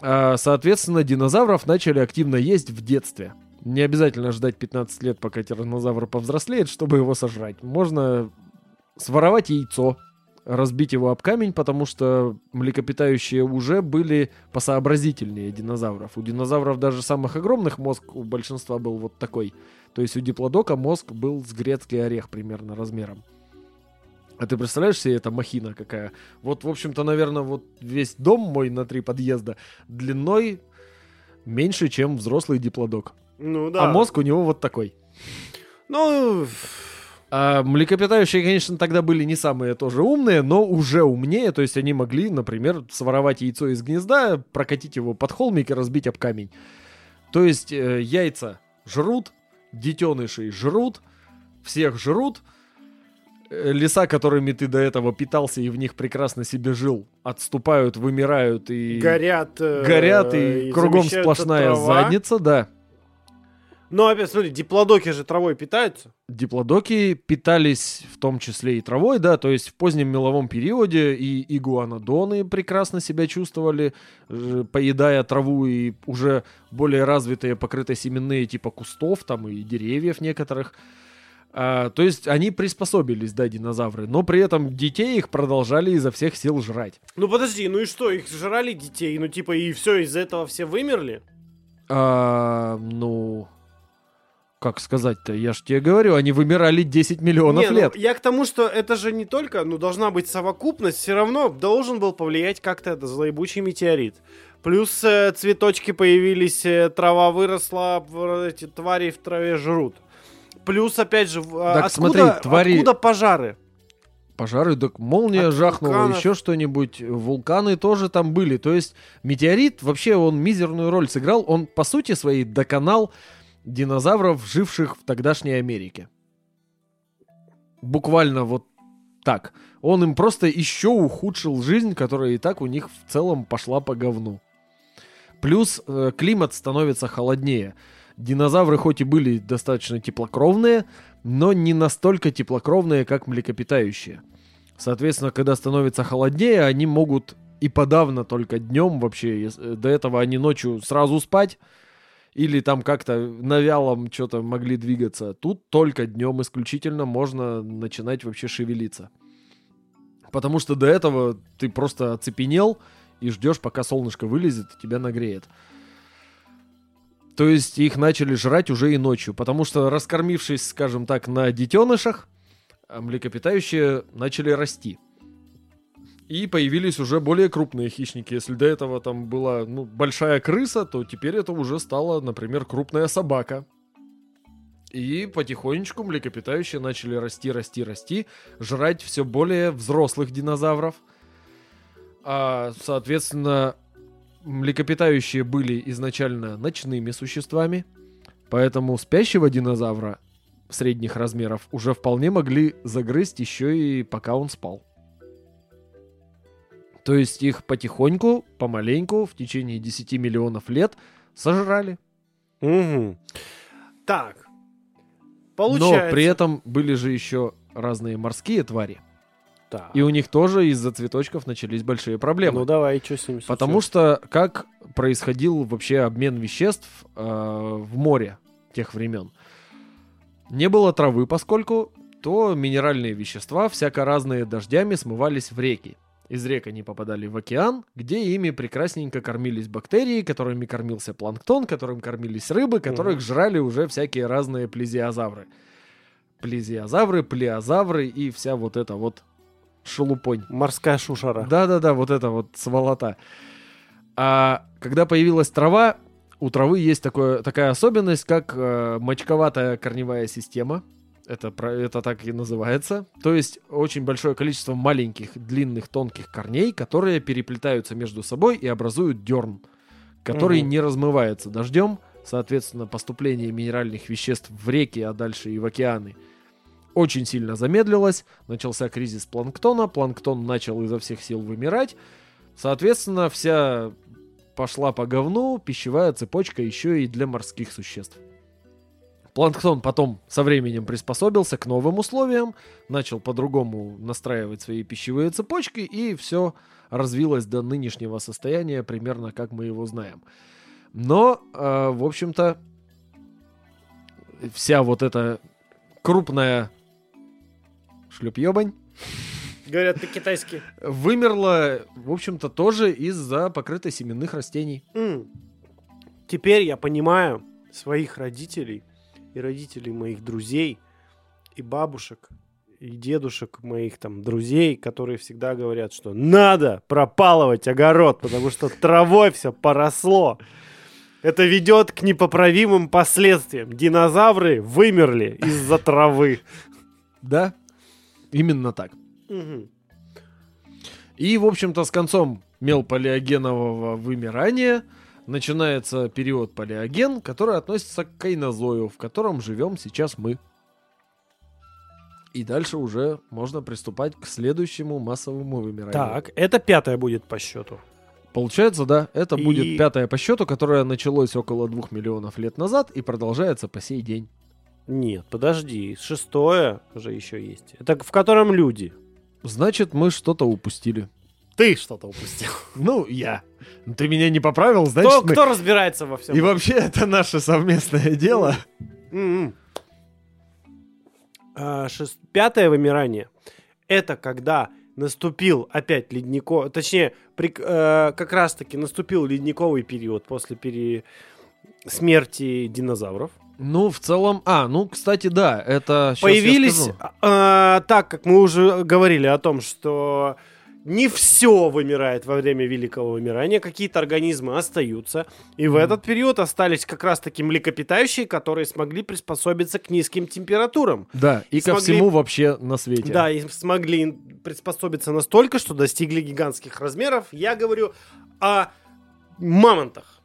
А, Соответственно, динозавров начали активно есть в детстве. Не обязательно ждать 15 лет, пока тиранозавр повзрослеет, чтобы его сожрать. Можно своровать яйцо, разбить его об камень, потому что млекопитающие уже были посообразительнее динозавров. У динозавров даже самых огромных мозг у большинства был вот такой. То есть у диплодока мозг был с грецкий орех примерно размером. А ты представляешь себе, эта махина какая? Вот, в общем-то, наверное, вот весь дом мой на три подъезда длиной меньше, чем взрослый диплодок. Ну да. А мозг у него вот такой. Ну, А млекопитающие, конечно, тогда были не самые тоже умные, но уже умнее. То есть они могли, например, своровать яйцо из гнезда, прокатить его под холмик и разбить об камень. То есть э, яйца жрут, детенышей жрут, всех жрут. Э, Леса, которыми ты до этого питался и в них прекрасно себе жил, отступают, вымирают и горят. э, горят, и, кругом замещаются сплошная трава. задница, да. Но опять, смотри, диплодоки же травой питаются. Диплодоки питались в том числе и травой, да, то есть в позднем меловом периоде и игуанодоны прекрасно себя чувствовали, поедая траву и уже более развитые покрытосеменные типа кустов там и деревьев некоторых. А, то есть они приспособились, да, динозавры, но при этом детей их продолжали изо всех сил жрать. Ну подожди, ну и что, их жрали детей, ну типа и все, из-за этого все вымерли? А, ну, как сказать-то, я ж тебе говорю, они вымирали 10 миллионов Не, ну, лет. я к тому, что это же не только, ну, должна быть совокупность, все равно должен был повлиять как-то это злоебучий метеорит. Плюс э, цветочки появились, э, трава выросла, в- эти твари в траве жрут. Плюс, опять же, а, Так, откуда, смотри, твари- откуда пожары? Пожары, так молния От жахнула, вулканов. еще что-нибудь. Вулканы тоже там были. То есть метеорит вообще он мизерную роль сыграл. Он по сути своей доконал динозавров, живших в тогдашней Америке. Буквально вот так. Он им просто еще ухудшил жизнь, которая и так у них в целом пошла по говну. Плюс э, климат становится холоднее. Динозавры хоть и были достаточно теплокровные, но не настолько теплокровные, как млекопитающие. Соответственно, когда становится холоднее, они могут и подавно только днем вообще. э, До этого они ночью сразу спать или там как-то на вялом что-то могли двигаться. Тут только днем исключительно можно начинать вообще шевелиться. Потому что до этого ты просто оцепенел и ждешь, пока солнышко вылезет и тебя нагреет. То есть их начали жрать уже и ночью, потому что раскормившись, скажем так, на детенышах, а млекопитающие начали расти. И появились уже более крупные хищники. Если до этого там была ну, большая крыса, то теперь это уже стала, например, крупная собака. И потихонечку млекопитающие начали расти, расти, расти, жрать все более взрослых динозавров. А, соответственно, млекопитающие были изначально ночными существами, поэтому спящего динозавра средних размеров уже вполне могли загрызть еще и пока он спал. То есть их потихоньку, помаленьку, в течение 10 миллионов лет сожрали. Мгм. Так. Получается. Но при этом были же еще разные морские твари. Так. И у них тоже из-за цветочков начались большие проблемы. Ну давай, что с ним Потому случилось? что как происходил вообще обмен веществ э, в море тех времен? Не было травы, поскольку то минеральные вещества всяко разные дождями смывались в реки. Из рек они попадали в океан, где ими прекрасненько кормились бактерии, которыми кормился планктон, которым кормились рыбы, которых Мгм. жрали уже всякие разные плезиозавры. Плезиозавры, плеозавры и вся вот эта вот шелупонь. Морская шушера. Да-да-да, вот это вот сволота. А когда появилась трава, у травы есть такое, такая особенность, как э, мочковатая корневая система. Это, это так и называется. То есть очень большое количество маленьких, длинных, тонких корней, которые переплетаются между собой и образуют дерн, который Мгм. не размывается дождем. Соответственно, поступление минеральных веществ в реки, а дальше и в океаны очень сильно замедлилась, начался кризис планктона, планктон начал изо всех сил вымирать, соответственно, вся пошла по говну пищевая цепочка еще и для морских существ. Планктон потом со временем приспособился к новым условиям, начал по-другому настраивать свои пищевые цепочки, и все развилось до нынешнего состояния, примерно как мы его знаем. Но, э, в общем-то, вся вот эта крупная шлюпьебань Говорят по-китайски. вымерла, в общем-то, тоже из-за покрытой семенных растений. Теперь я понимаю своих родителей и родителей моих друзей и бабушек и дедушек моих там друзей, которые всегда говорят, что надо пропалывать огород, потому что травой все поросло. Это ведет к непоправимым последствиям. Динозавры вымерли из-за травы. Да, именно так. И, в общем-то, с концом мелполиогенового вымирания начинается период палеоген, который относится к кайнозою, в котором живем сейчас мы. И дальше уже можно приступать к следующему массовому вымиранию. Так, это пятое будет по счету. Получается, да, это И- будет пятое по счету, которое началось около двух миллионов лет назад и продолжается по сей день. Нет, подожди, шестое же еще есть. Это в котором люди. Значит, мы что-то упустили. Ты что-то упустил. [LAUGHS] Ну, я. Ты меня не поправил, значит, Кто, мы... кто разбирается во всем? И вообще, это наше совместное дело. М-м. А, шест- Пятое вымирание. Это когда наступил опять ледниковый, точнее, прик- э, как раз-таки наступил ледниковый период после пере... смерти динозавров. Ну, в целом... А, ну, кстати, да, это... Появились, а, так как мы уже говорили о том, что не все вымирает во время Великого вымирания, какие-то организмы остаются, и в этот период остались как раз-таки млекопитающие, которые смогли приспособиться к низким температурам. Да, и ко смогли- всему вообще на свете. Да, и смогли приспособиться настолько, что достигли гигантских размеров. Я говорю о мамонтах.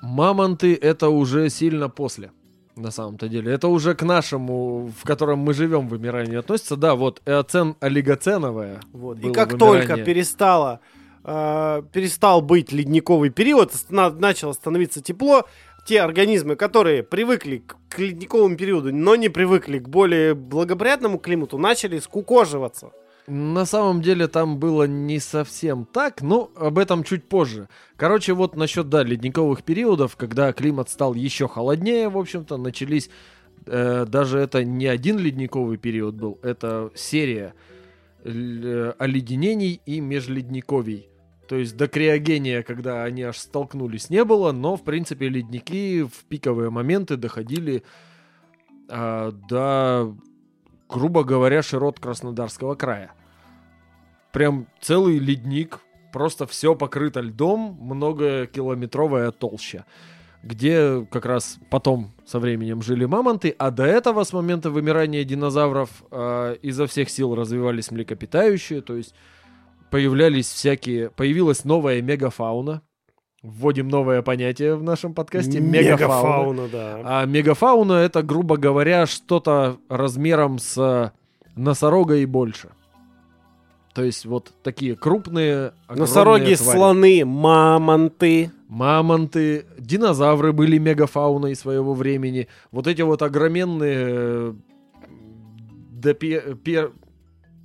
Мамонты это уже сильно после. На самом-то деле. Это уже к нашему, в котором мы живем, вымиранию относится. Да, вот эоцен олигоценовое. Вот. И как вымирание. только перестало, э, перестал быть ледниковый период, начало становиться тепло, те организмы, которые привыкли к, к ледниковому периоду, но не привыкли к более благоприятному климату, начали скукоживаться. На самом деле там было не совсем так, но об этом чуть позже. Короче, вот насчет, да, ледниковых периодов, когда климат стал еще холоднее, в общем-то, начались... э, даже это не один ледниковый период был, это серия э, оледенений и межледниковий. То есть до криогения, когда они аж столкнулись, не было, но, в принципе, ледники в пиковые моменты доходили а, до грубо говоря, широт Краснодарского края. Прям целый ледник, просто все покрыто льдом, многокилометровая толща, где как раз потом со временем жили мамонты, а до этого, с момента вымирания динозавров, э, изо всех сил развивались млекопитающие, то есть появлялись всякие, появилась новая мегафауна, вводим новое понятие в нашем подкасте, мегафауна. да. А мегафауна это, грубо говоря, что-то размером с носорога и больше. То есть вот такие крупные Носороги, твари. слоны, мамонты. мамонты, динозавры были мегафауной своего времени. Вот эти вот огроменные э, до, пе- пер-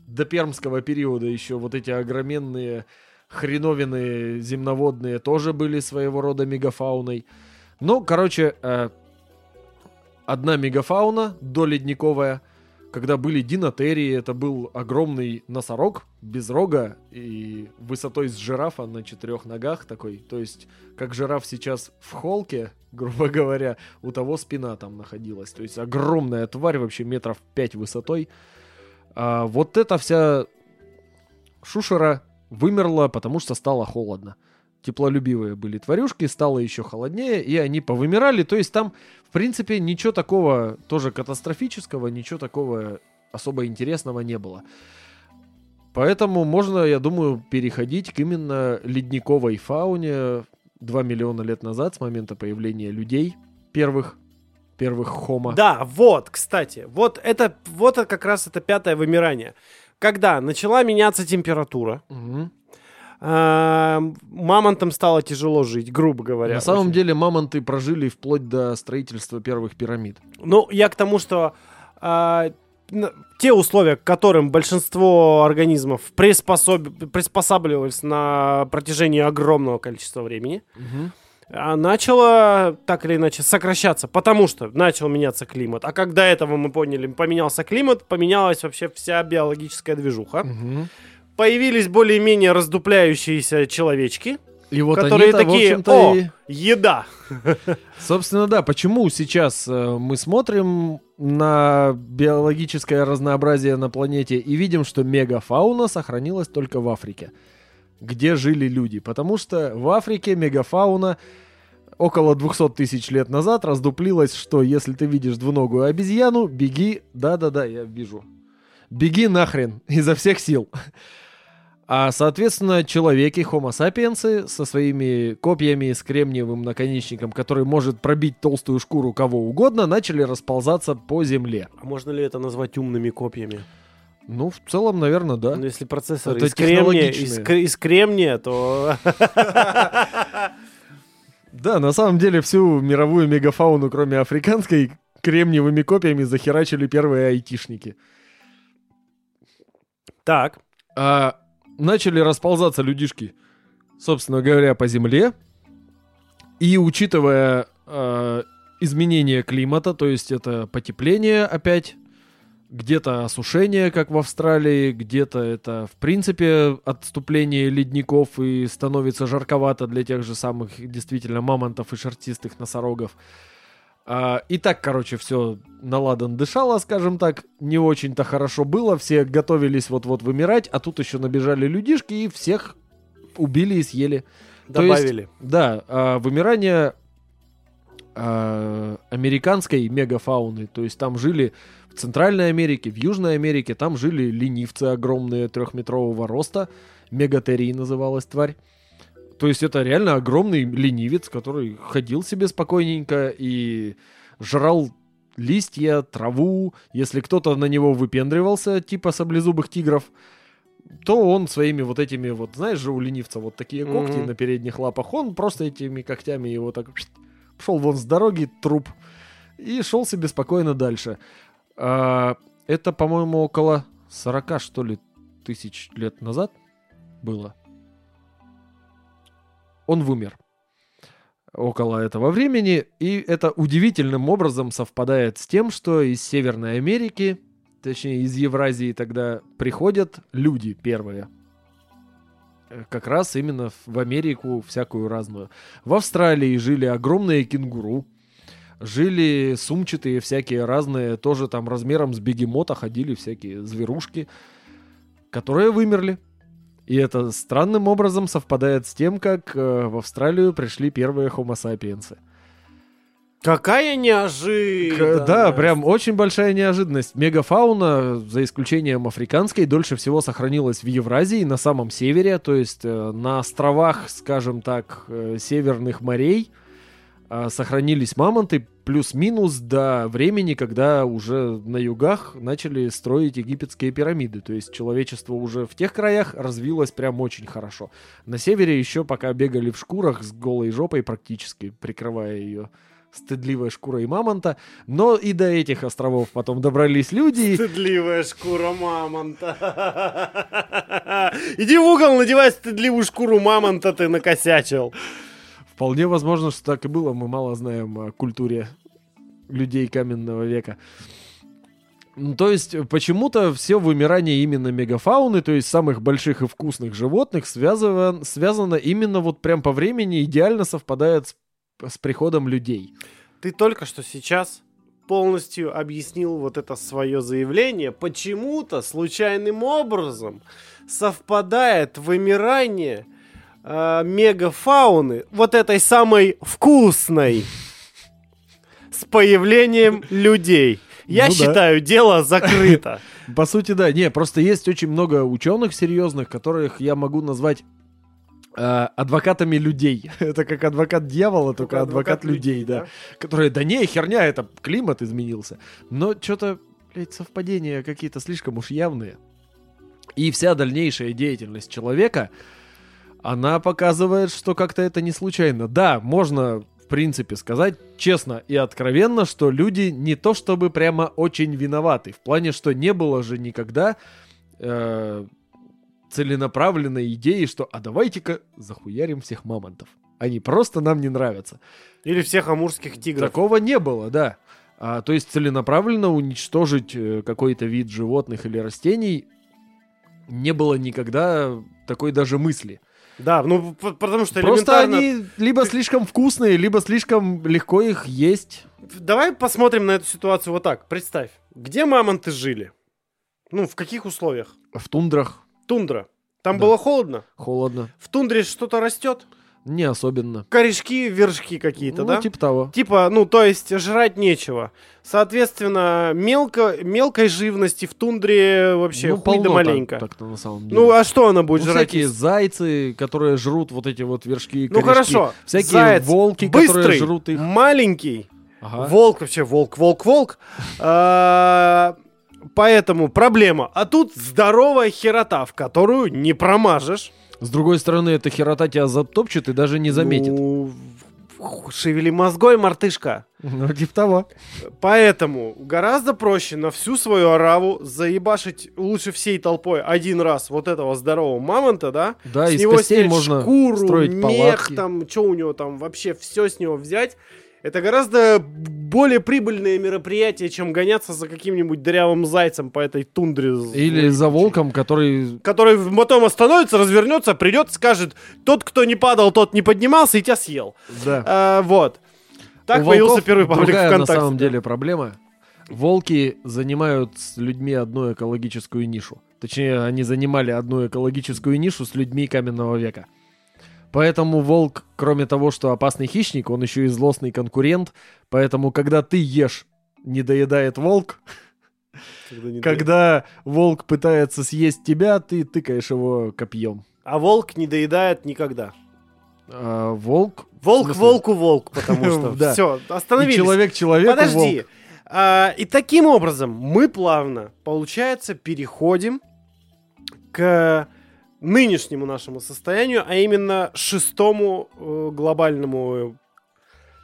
до пермского периода еще вот эти огроменные хреновины земноводные тоже были своего рода мегафауной. Ну, короче, э, одна мегафауна доледниковая, когда были динотерии, это был огромный носорог без рога и высотой с жирафа на четырех ногах такой. То есть, как жираф сейчас в холке, [LAUGHS] грубо говоря, у того спина там находилась. То есть, огромная тварь, вообще метров пять высотой. А вот эта вся шушера вымерла, потому что стало холодно. Теплолюбивые были тварюшки, стало еще холоднее, и они повымирали. То есть там, в принципе, ничего такого тоже катастрофического, ничего такого особо интересного не было. Поэтому можно, я думаю, переходить к именно ледниковой фауне 2 миллиона лет назад, с момента появления людей первых. первых хомо. Да, вот, кстати, вот это, вот как раз это пятое вымирание. Когда начала меняться температура, а, мамонтам стало тяжело жить, грубо говоря. На самом Очень. деле мамонты прожили вплоть до строительства первых пирамид. Ну, я к тому, что а, н- те условия, к которым большинство организмов приспособ- приспосабливались на протяжении огромного количества времени, а, начало так или иначе сокращаться, потому что начал меняться климат. А когда этого мы поняли, поменялся климат, поменялась вообще вся биологическая движуха. Мгм. Появились более-менее раздупляющиеся человечки, И вот которые они-то, в такие, о, и- еда. [LAUGHS] Собственно, да, почему сейчас э, мы смотрим на биологическое разнообразие на планете и видим, что мегафауна сохранилась только в Африке, где жили люди. Потому что в Африке мегафауна около 200 тысяч лет назад раздуплилась, что если ты видишь двуногую обезьяну, беги, да-да-да, я вижу, беги нахрен [LAUGHS] изо всех сил. А, соответственно, человеки, homo sapiens, со своими копьями с кремниевым наконечником, который может пробить толстую шкуру кого угодно, начали расползаться по земле. А можно ли это назвать умными копьями? Ну, в целом, наверное, да. Ну, если процессор Это из кремния, из, из кремния, то... [LAUGHS] Да, на самом деле всю мировую мегафауну, кроме африканской, кремниевыми копьями захерачили первые айтишники. Так. А начали расползаться людишки, собственно говоря, по земле. И учитывая э, изменение климата, то есть это потепление опять, где-то осушение, как в Австралии, где-то это, в принципе, отступление ледников и становится жарковато для тех же самых, действительно, мамонтов и шерстистых носорогов. А, и так, короче, все наладан дышало, скажем так, не очень-то хорошо было, все готовились вот-вот вымирать, а тут еще набежали людишки и всех убили и съели. То есть- Добавили. Да, а, вымирание а, американской мегафауны, то есть там жили Центральной Америке, в Южной Америке, там жили ленивцы огромные трехметрового роста, мегатерий называлась тварь. То есть это реально огромный ленивец, который ходил себе спокойненько и жрал листья, траву. Если кто-то на него выпендривался, типа саблезубых тигров, то он своими вот этими вот, знаешь же, у ленивца вот такие когти Мгм. на передних лапах, он просто этими когтями его так пшт, шел вон с дороги, труп, и шел себе спокойно дальше. А, это, по-моему, около 40, что ли, тысяч лет назад было. Он вымер около этого времени, и это удивительным образом совпадает с тем, что из Северной Америки, точнее из Евразии тогда приходят люди первые. Э, Как раз именно в Америку всякую разную. В Австралии жили огромные кенгуру, жили сумчатые всякие разные, тоже там размером с бегемота ходили всякие зверушки, которые вымерли. И это странным образом совпадает с тем, как э, в Австралию пришли первые homo sapiens. Какая неожиданность. Да, прям очень большая неожиданность. Мегафауна, за исключением африканской, дольше всего сохранилась в Евразии, на самом севере, то есть э, на островах, скажем так, э, северных морей сохранились мамонты плюс-минус до времени, когда уже на югах начали строить египетские пирамиды. То есть человечество уже в тех краях развилось прям очень хорошо. На севере еще пока бегали в шкурах с голой жопой практически, прикрывая ее стыдливой шкурой мамонта. Но и до этих островов потом добрались люди. и- Стыдливая шкура мамонта. [LAUGHS] Иди в угол, надевай стыдливую шкуру мамонта, ты накосячил. Вполне возможно, что так и было. Мы мало знаем о культуре людей каменного века. Ну, То есть, почему-то все вымирание именно мегафауны, то есть самых больших и вкусных животных, связано, связано именно вот прям по времени, идеально совпадает с, с приходом людей. Ты только что сейчас полностью объяснил вот это свое заявление. Почему-то случайным образом совпадает вымирание э, мегафауны, вот этой самой вкусной, с появлением людей. Я Ну да. считаю, дело закрыто. [LAUGHS] По сути, да. Не, просто есть очень много ученых серьезных, которых я могу назвать э, адвокатами людей. [LAUGHS] Это как адвокат дьявола, только, Только адвокат, людей, да. Которые, да не, херня, это климат изменился. Но что-то, блядь, совпадения какие-то слишком уж явные. И вся дальнейшая деятельность человека, она показывает, что как-то это не случайно. Да, можно, в принципе, сказать честно и откровенно, что люди не то чтобы прямо очень виноваты. В плане, что не было же никогда э, целенаправленной идеи, что а давайте-ка захуярим всех мамонтов. Они просто нам не нравятся. Или всех амурских тигров. Такого не было, да. А, то есть целенаправленно уничтожить э, какой-то вид животных или растений не было никогда такой даже мысли. Да, ну потому что Просто элементарно... они либо слишком вкусные, либо слишком легко их есть. Давай посмотрим на эту ситуацию вот так. Представь, где мамонты жили? Ну, в каких условиях? В тундрах Тундра. Там Да. было холодно? холодно. В тундре что-то растет? Не особенно. Корешки, вершки какие-то, ну, да? типа того. Типа, ну, то есть жрать нечего. Соответственно, мелко, мелкой живности в тундре вообще ну, хуй да маленько. так, так-то на самом деле. Ну, а что она будет Ну, жрать? всякие зайцы, которые жрут вот эти вот вершки и Ну, корешки. хорошо. Всякие Заяц волки, быстрый, которые жрут их. маленький. Ага. Волк вообще, волк, волк, волк. А, Поэтому проблема. А тут здоровая херота, в которую не промажешь. С другой стороны, эта херота тебя затопчет и даже не заметит. Ну, шевели мозгой, мартышка. Ну, типа того. Поэтому гораздо проще на всю свою ораву заебашить лучше всей толпой один раз вот этого здорового мамонта, да? Да, с из него костей снять можно шкуру, строить мех, палатки. там, что у него там, вообще все с него взять. Это гораздо более прибыльное мероприятие, чем гоняться за каким-нибудь дырявым зайцем по этой тундре. Или за волком, который... Который потом остановится, развернется, придет, скажет, тот, кто не падал, тот не поднимался и тебя съел. Да. А, вот. Так У появился первый паблик другая ВКонтакте. на самом деле проблема. Волки занимают с людьми одну экологическую нишу. Точнее, они занимали одну экологическую нишу с людьми каменного века. Поэтому волк, кроме того, что опасный хищник, он еще и злостный конкурент. Поэтому, когда ты ешь, не доедает волк. Когда не Когда волк пытается съесть тебя, ты тыкаешь его копьем. А волк не доедает никогда. А волк... Волк волку волк, потому [LAUGHS] что Да. все, И остановились. человек человеку Подожди. волк. А, и таким образом мы плавно, получается, переходим к нынешнему нашему состоянию, а именно шестому э, глобальному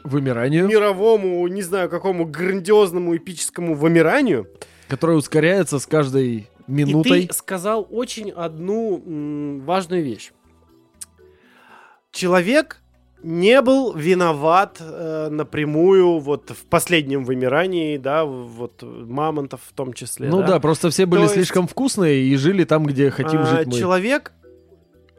Вымиранию, мировому, не знаю, какому грандиозному эпическому вымиранию. которое ускоряется с каждой минутой. И ты сказал очень одну м, важную вещь. Человек не был виноват э, напрямую вот в последнем вымирании, да, вот мамонтов в том числе. Ну да? просто все были То есть- слишком вкусные и жили там, где хотим А, жить мы. Человек,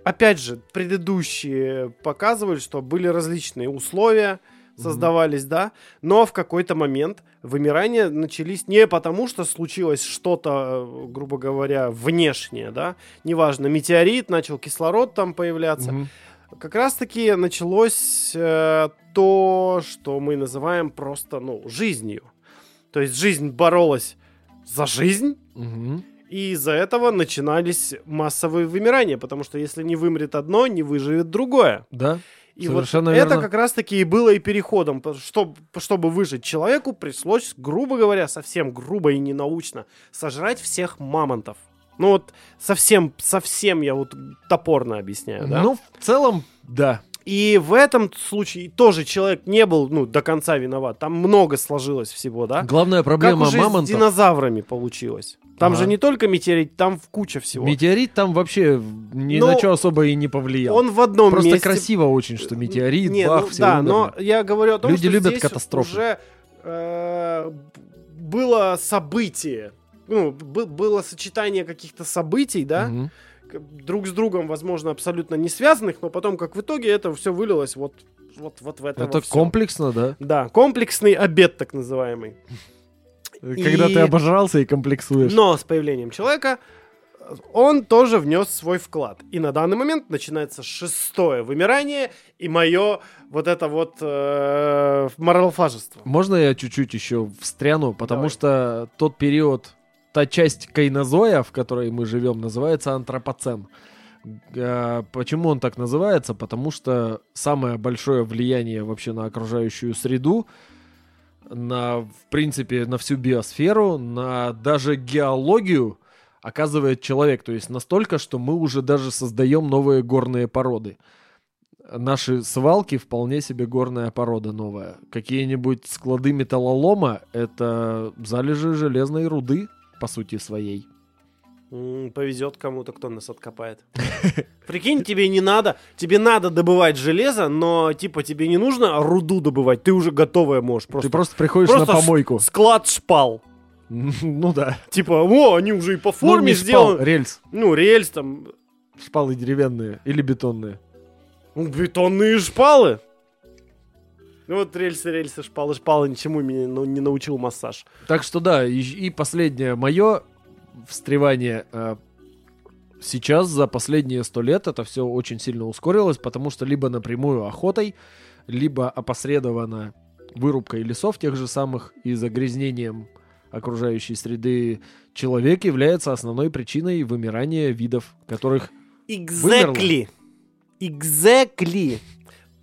опять же, предыдущие показывали, что были различные условия создавались, да, но в какой-то момент вымирания начались не потому, что случилось что-то, э, грубо говоря, внешнее, да, неважно, метеорит, начал кислород там появляться, Мгм. Как раз-таки началось э, то, что мы называем просто, ну, жизнью. То есть жизнь боролась за жизнь, Мгм. и из-за этого начинались массовые вымирания, потому что если не вымрет одно, не выживет другое. Да. И Совершенно вот верно. это как раз-таки и было и переходом. По- Чтоб, чтобы выжить человеку, пришлось, грубо говоря, совсем грубо и ненаучно сожрать всех мамонтов. Ну вот совсем, совсем я вот топорно объясняю, да? Ну, в целом, да. И в этом случае тоже человек не был, ну, до конца виноват. Там много сложилось всего, да? Главная Как проблема уже с мамонтов... динозаврами получилось. Там Ага. же не только метеорит, там куча всего. Метеорит там вообще ни Ну, на что особо и не повлиял. Он в одном Просто месте... красиво очень, что метеорит, Не, бах, ну все да, умерли. но я говорю о том, Люди что любят здесь катастрофы. уже э, было событие. Ну, бы- было сочетание каких-то событий, да, к- друг с другом, возможно, абсолютно не связанных, но потом, как в итоге, это все вылилось вот, вот, вот в это. Это комплексно, да? Да, комплексный обед, так называемый. [LAUGHS] Когда И- ты обожрался и комплексуешь. Но с появлением человека э, он тоже внес свой вклад. И на данный момент начинается шестое вымирание и мое вот это вот э, моралфажество. Можно я чуть-чуть еще встряну? Потому Давай. что тот период, та часть кайнозоя, в которой мы живем, называется антропоцен. А, Почему он так называется? Потому что самое большое влияние вообще на окружающую среду, на, в принципе, на всю биосферу, на даже геологию оказывает человек. То есть настолько, что мы уже даже создаем новые горные породы. Наши свалки вполне себе горная порода новая. Какие-нибудь склады металлолома — это залежи железной руды, по сути своей. Повезет кому-то, кто нас откопает. [LAUGHS] Прикинь, тебе не надо, тебе надо добывать железо, но типа тебе не нужно руду добывать, ты уже готовое можешь. Просто, Ты просто приходишь просто на помойку. склад шпал. [LAUGHS] Ну да. Типа, о, они уже и по Ну, форме шпал, сделаны. рельс. Ну, рельс там, Шпалы деревянные или бетонные. ну, бетонные шпалы. Ну вот рельсы, рельсы, шпалы, шпалы, ничему меня ну, не научил массаж. Так что да, и, и последнее мое встревание. э, сейчас, за последние сто лет, это все очень сильно ускорилось, потому что либо напрямую охотой, либо опосредованно вырубкой лесов тех же самых и загрязнением окружающей среды человек является основной причиной вымирания видов, которых... Exactly. Exactly.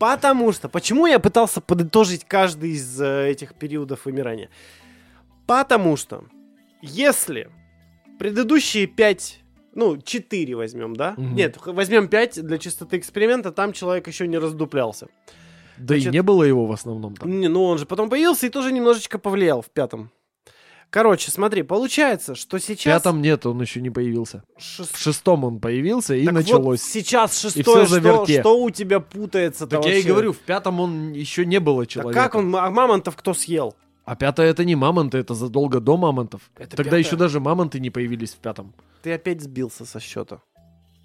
Потому что, почему я пытался подытожить каждый из э, этих периодов вымирания? Потому что, если предыдущие пять, ну, четыре возьмем, да? Мгм. Нет, возьмем пять для чистоты эксперимента, там человек еще не раздуплялся. Да Значит, и не было его в основном там. Не, ну он же потом появился и тоже немножечко повлиял в пятом. Короче, смотри, получается, что В сейчас... пятом нет, он еще не появился. шест- В шестом он появился и Так вот, началось. сейчас шестое, всё что, заверте. что у тебя путается Так я и говорю, в пятом он еще не было Да человека. как он, а мамонтов кто съел? А пятое это не мамонты, это задолго до мамонтов. Это Тогда пятое? еще даже мамонты не появились в пятом. Ты опять сбился со счета.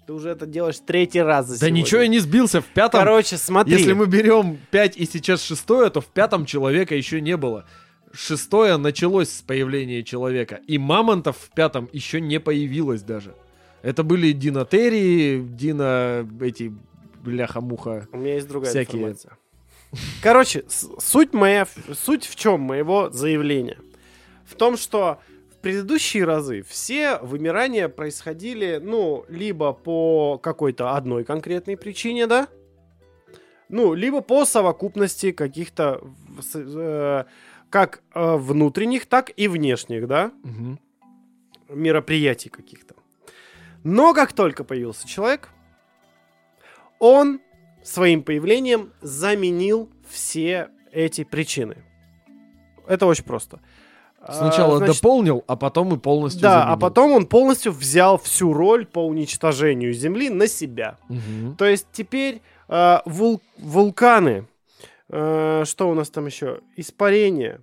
Ты уже это делаешь третий раз за Да сегодня. ничего я не сбился в пятом. Короче, смотри. Если мы берем 5 и сейчас шестое, то в пятом человека еще не было. Шестое началось с появления человека. И мамонтов в пятом еще не появилось даже. Это были динотерии, дино... эти... Бляха-муха. У меня есть другая всякие- информация. Короче, суть моя, суть в чем моего заявления? В том, что в предыдущие разы все вымирания происходили, ну, либо по какой-то одной конкретной причине, да? Ну, либо по совокупности каких-то э, как э, внутренних, так и внешних, да? Мгм. мероприятий каких-то. Но как только появился человек, он своим появлением заменил все эти причины. Это очень просто. А, Сначала значит, дополнил, а потом и полностью Да, а заменил. потом он полностью взял всю роль по уничтожению Земли на себя. Мгм. То есть теперь э, вул- вулканы, э, что у нас там еще? Испарение.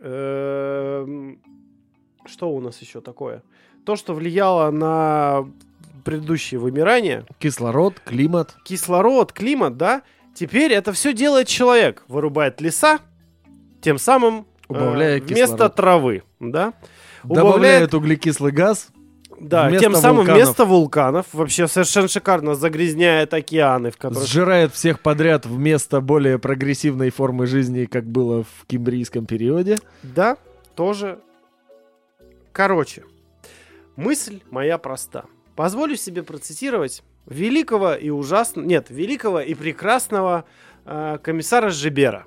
Эм, что у нас еще такое? То, что влияло на предыдущее вымирание, Кислород, климат. кислород, климат, да, теперь это все делает человек. Вырубает леса, тем самым э, Убавляя вместо кислород. травы, да. Добавляет углекислый газ. Да, вместо тем самым вулканов. вместо вулканов вообще совершенно шикарно загрязняет океаны, в которых Сжирает всех подряд вместо более прогрессивной формы жизни, как было в кембрийском периоде. Да, тоже. Короче, мысль моя проста. Позволю себе процитировать великого и ужасного, нет, великого и прекрасного э, комиссара Жибера.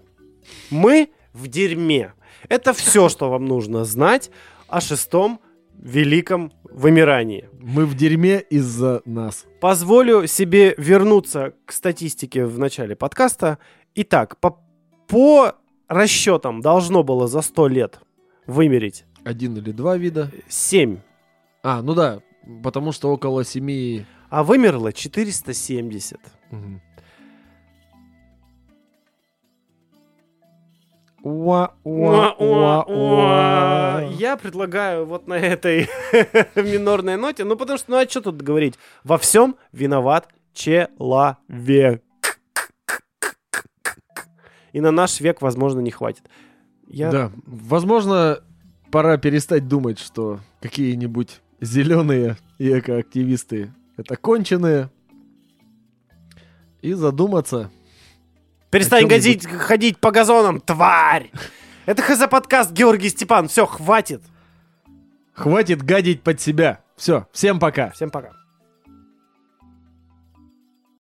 Мы в дерьме. Это все, что вам нужно знать о шестом великом вымирании. Мы в дерьме из-за нас. Позволю себе вернуться к статистике в начале подкаста. Итак, по, по расчетам должно было за 100 лет вымереть Один или два вида. 7, А, ну да, потому что около семи... а вымерло 470. Мгм. Уа, уа, уа, уа. Я предлагаю вот на этой [LAUGHS] минорной ноте, ну потому что, ну а что тут говорить? Во всем виноват человек. И на наш век, возможно, не хватит. Я... Да, возможно, пора перестать думать, что какие-нибудь зеленые и экоактивисты это конченые. И задуматься. Перестань газить, ходить по газонам, тварь! Это хз подкаст Георгий Степан. Все, хватит. Хватит гадить под себя. Все, всем пока. Всем пока.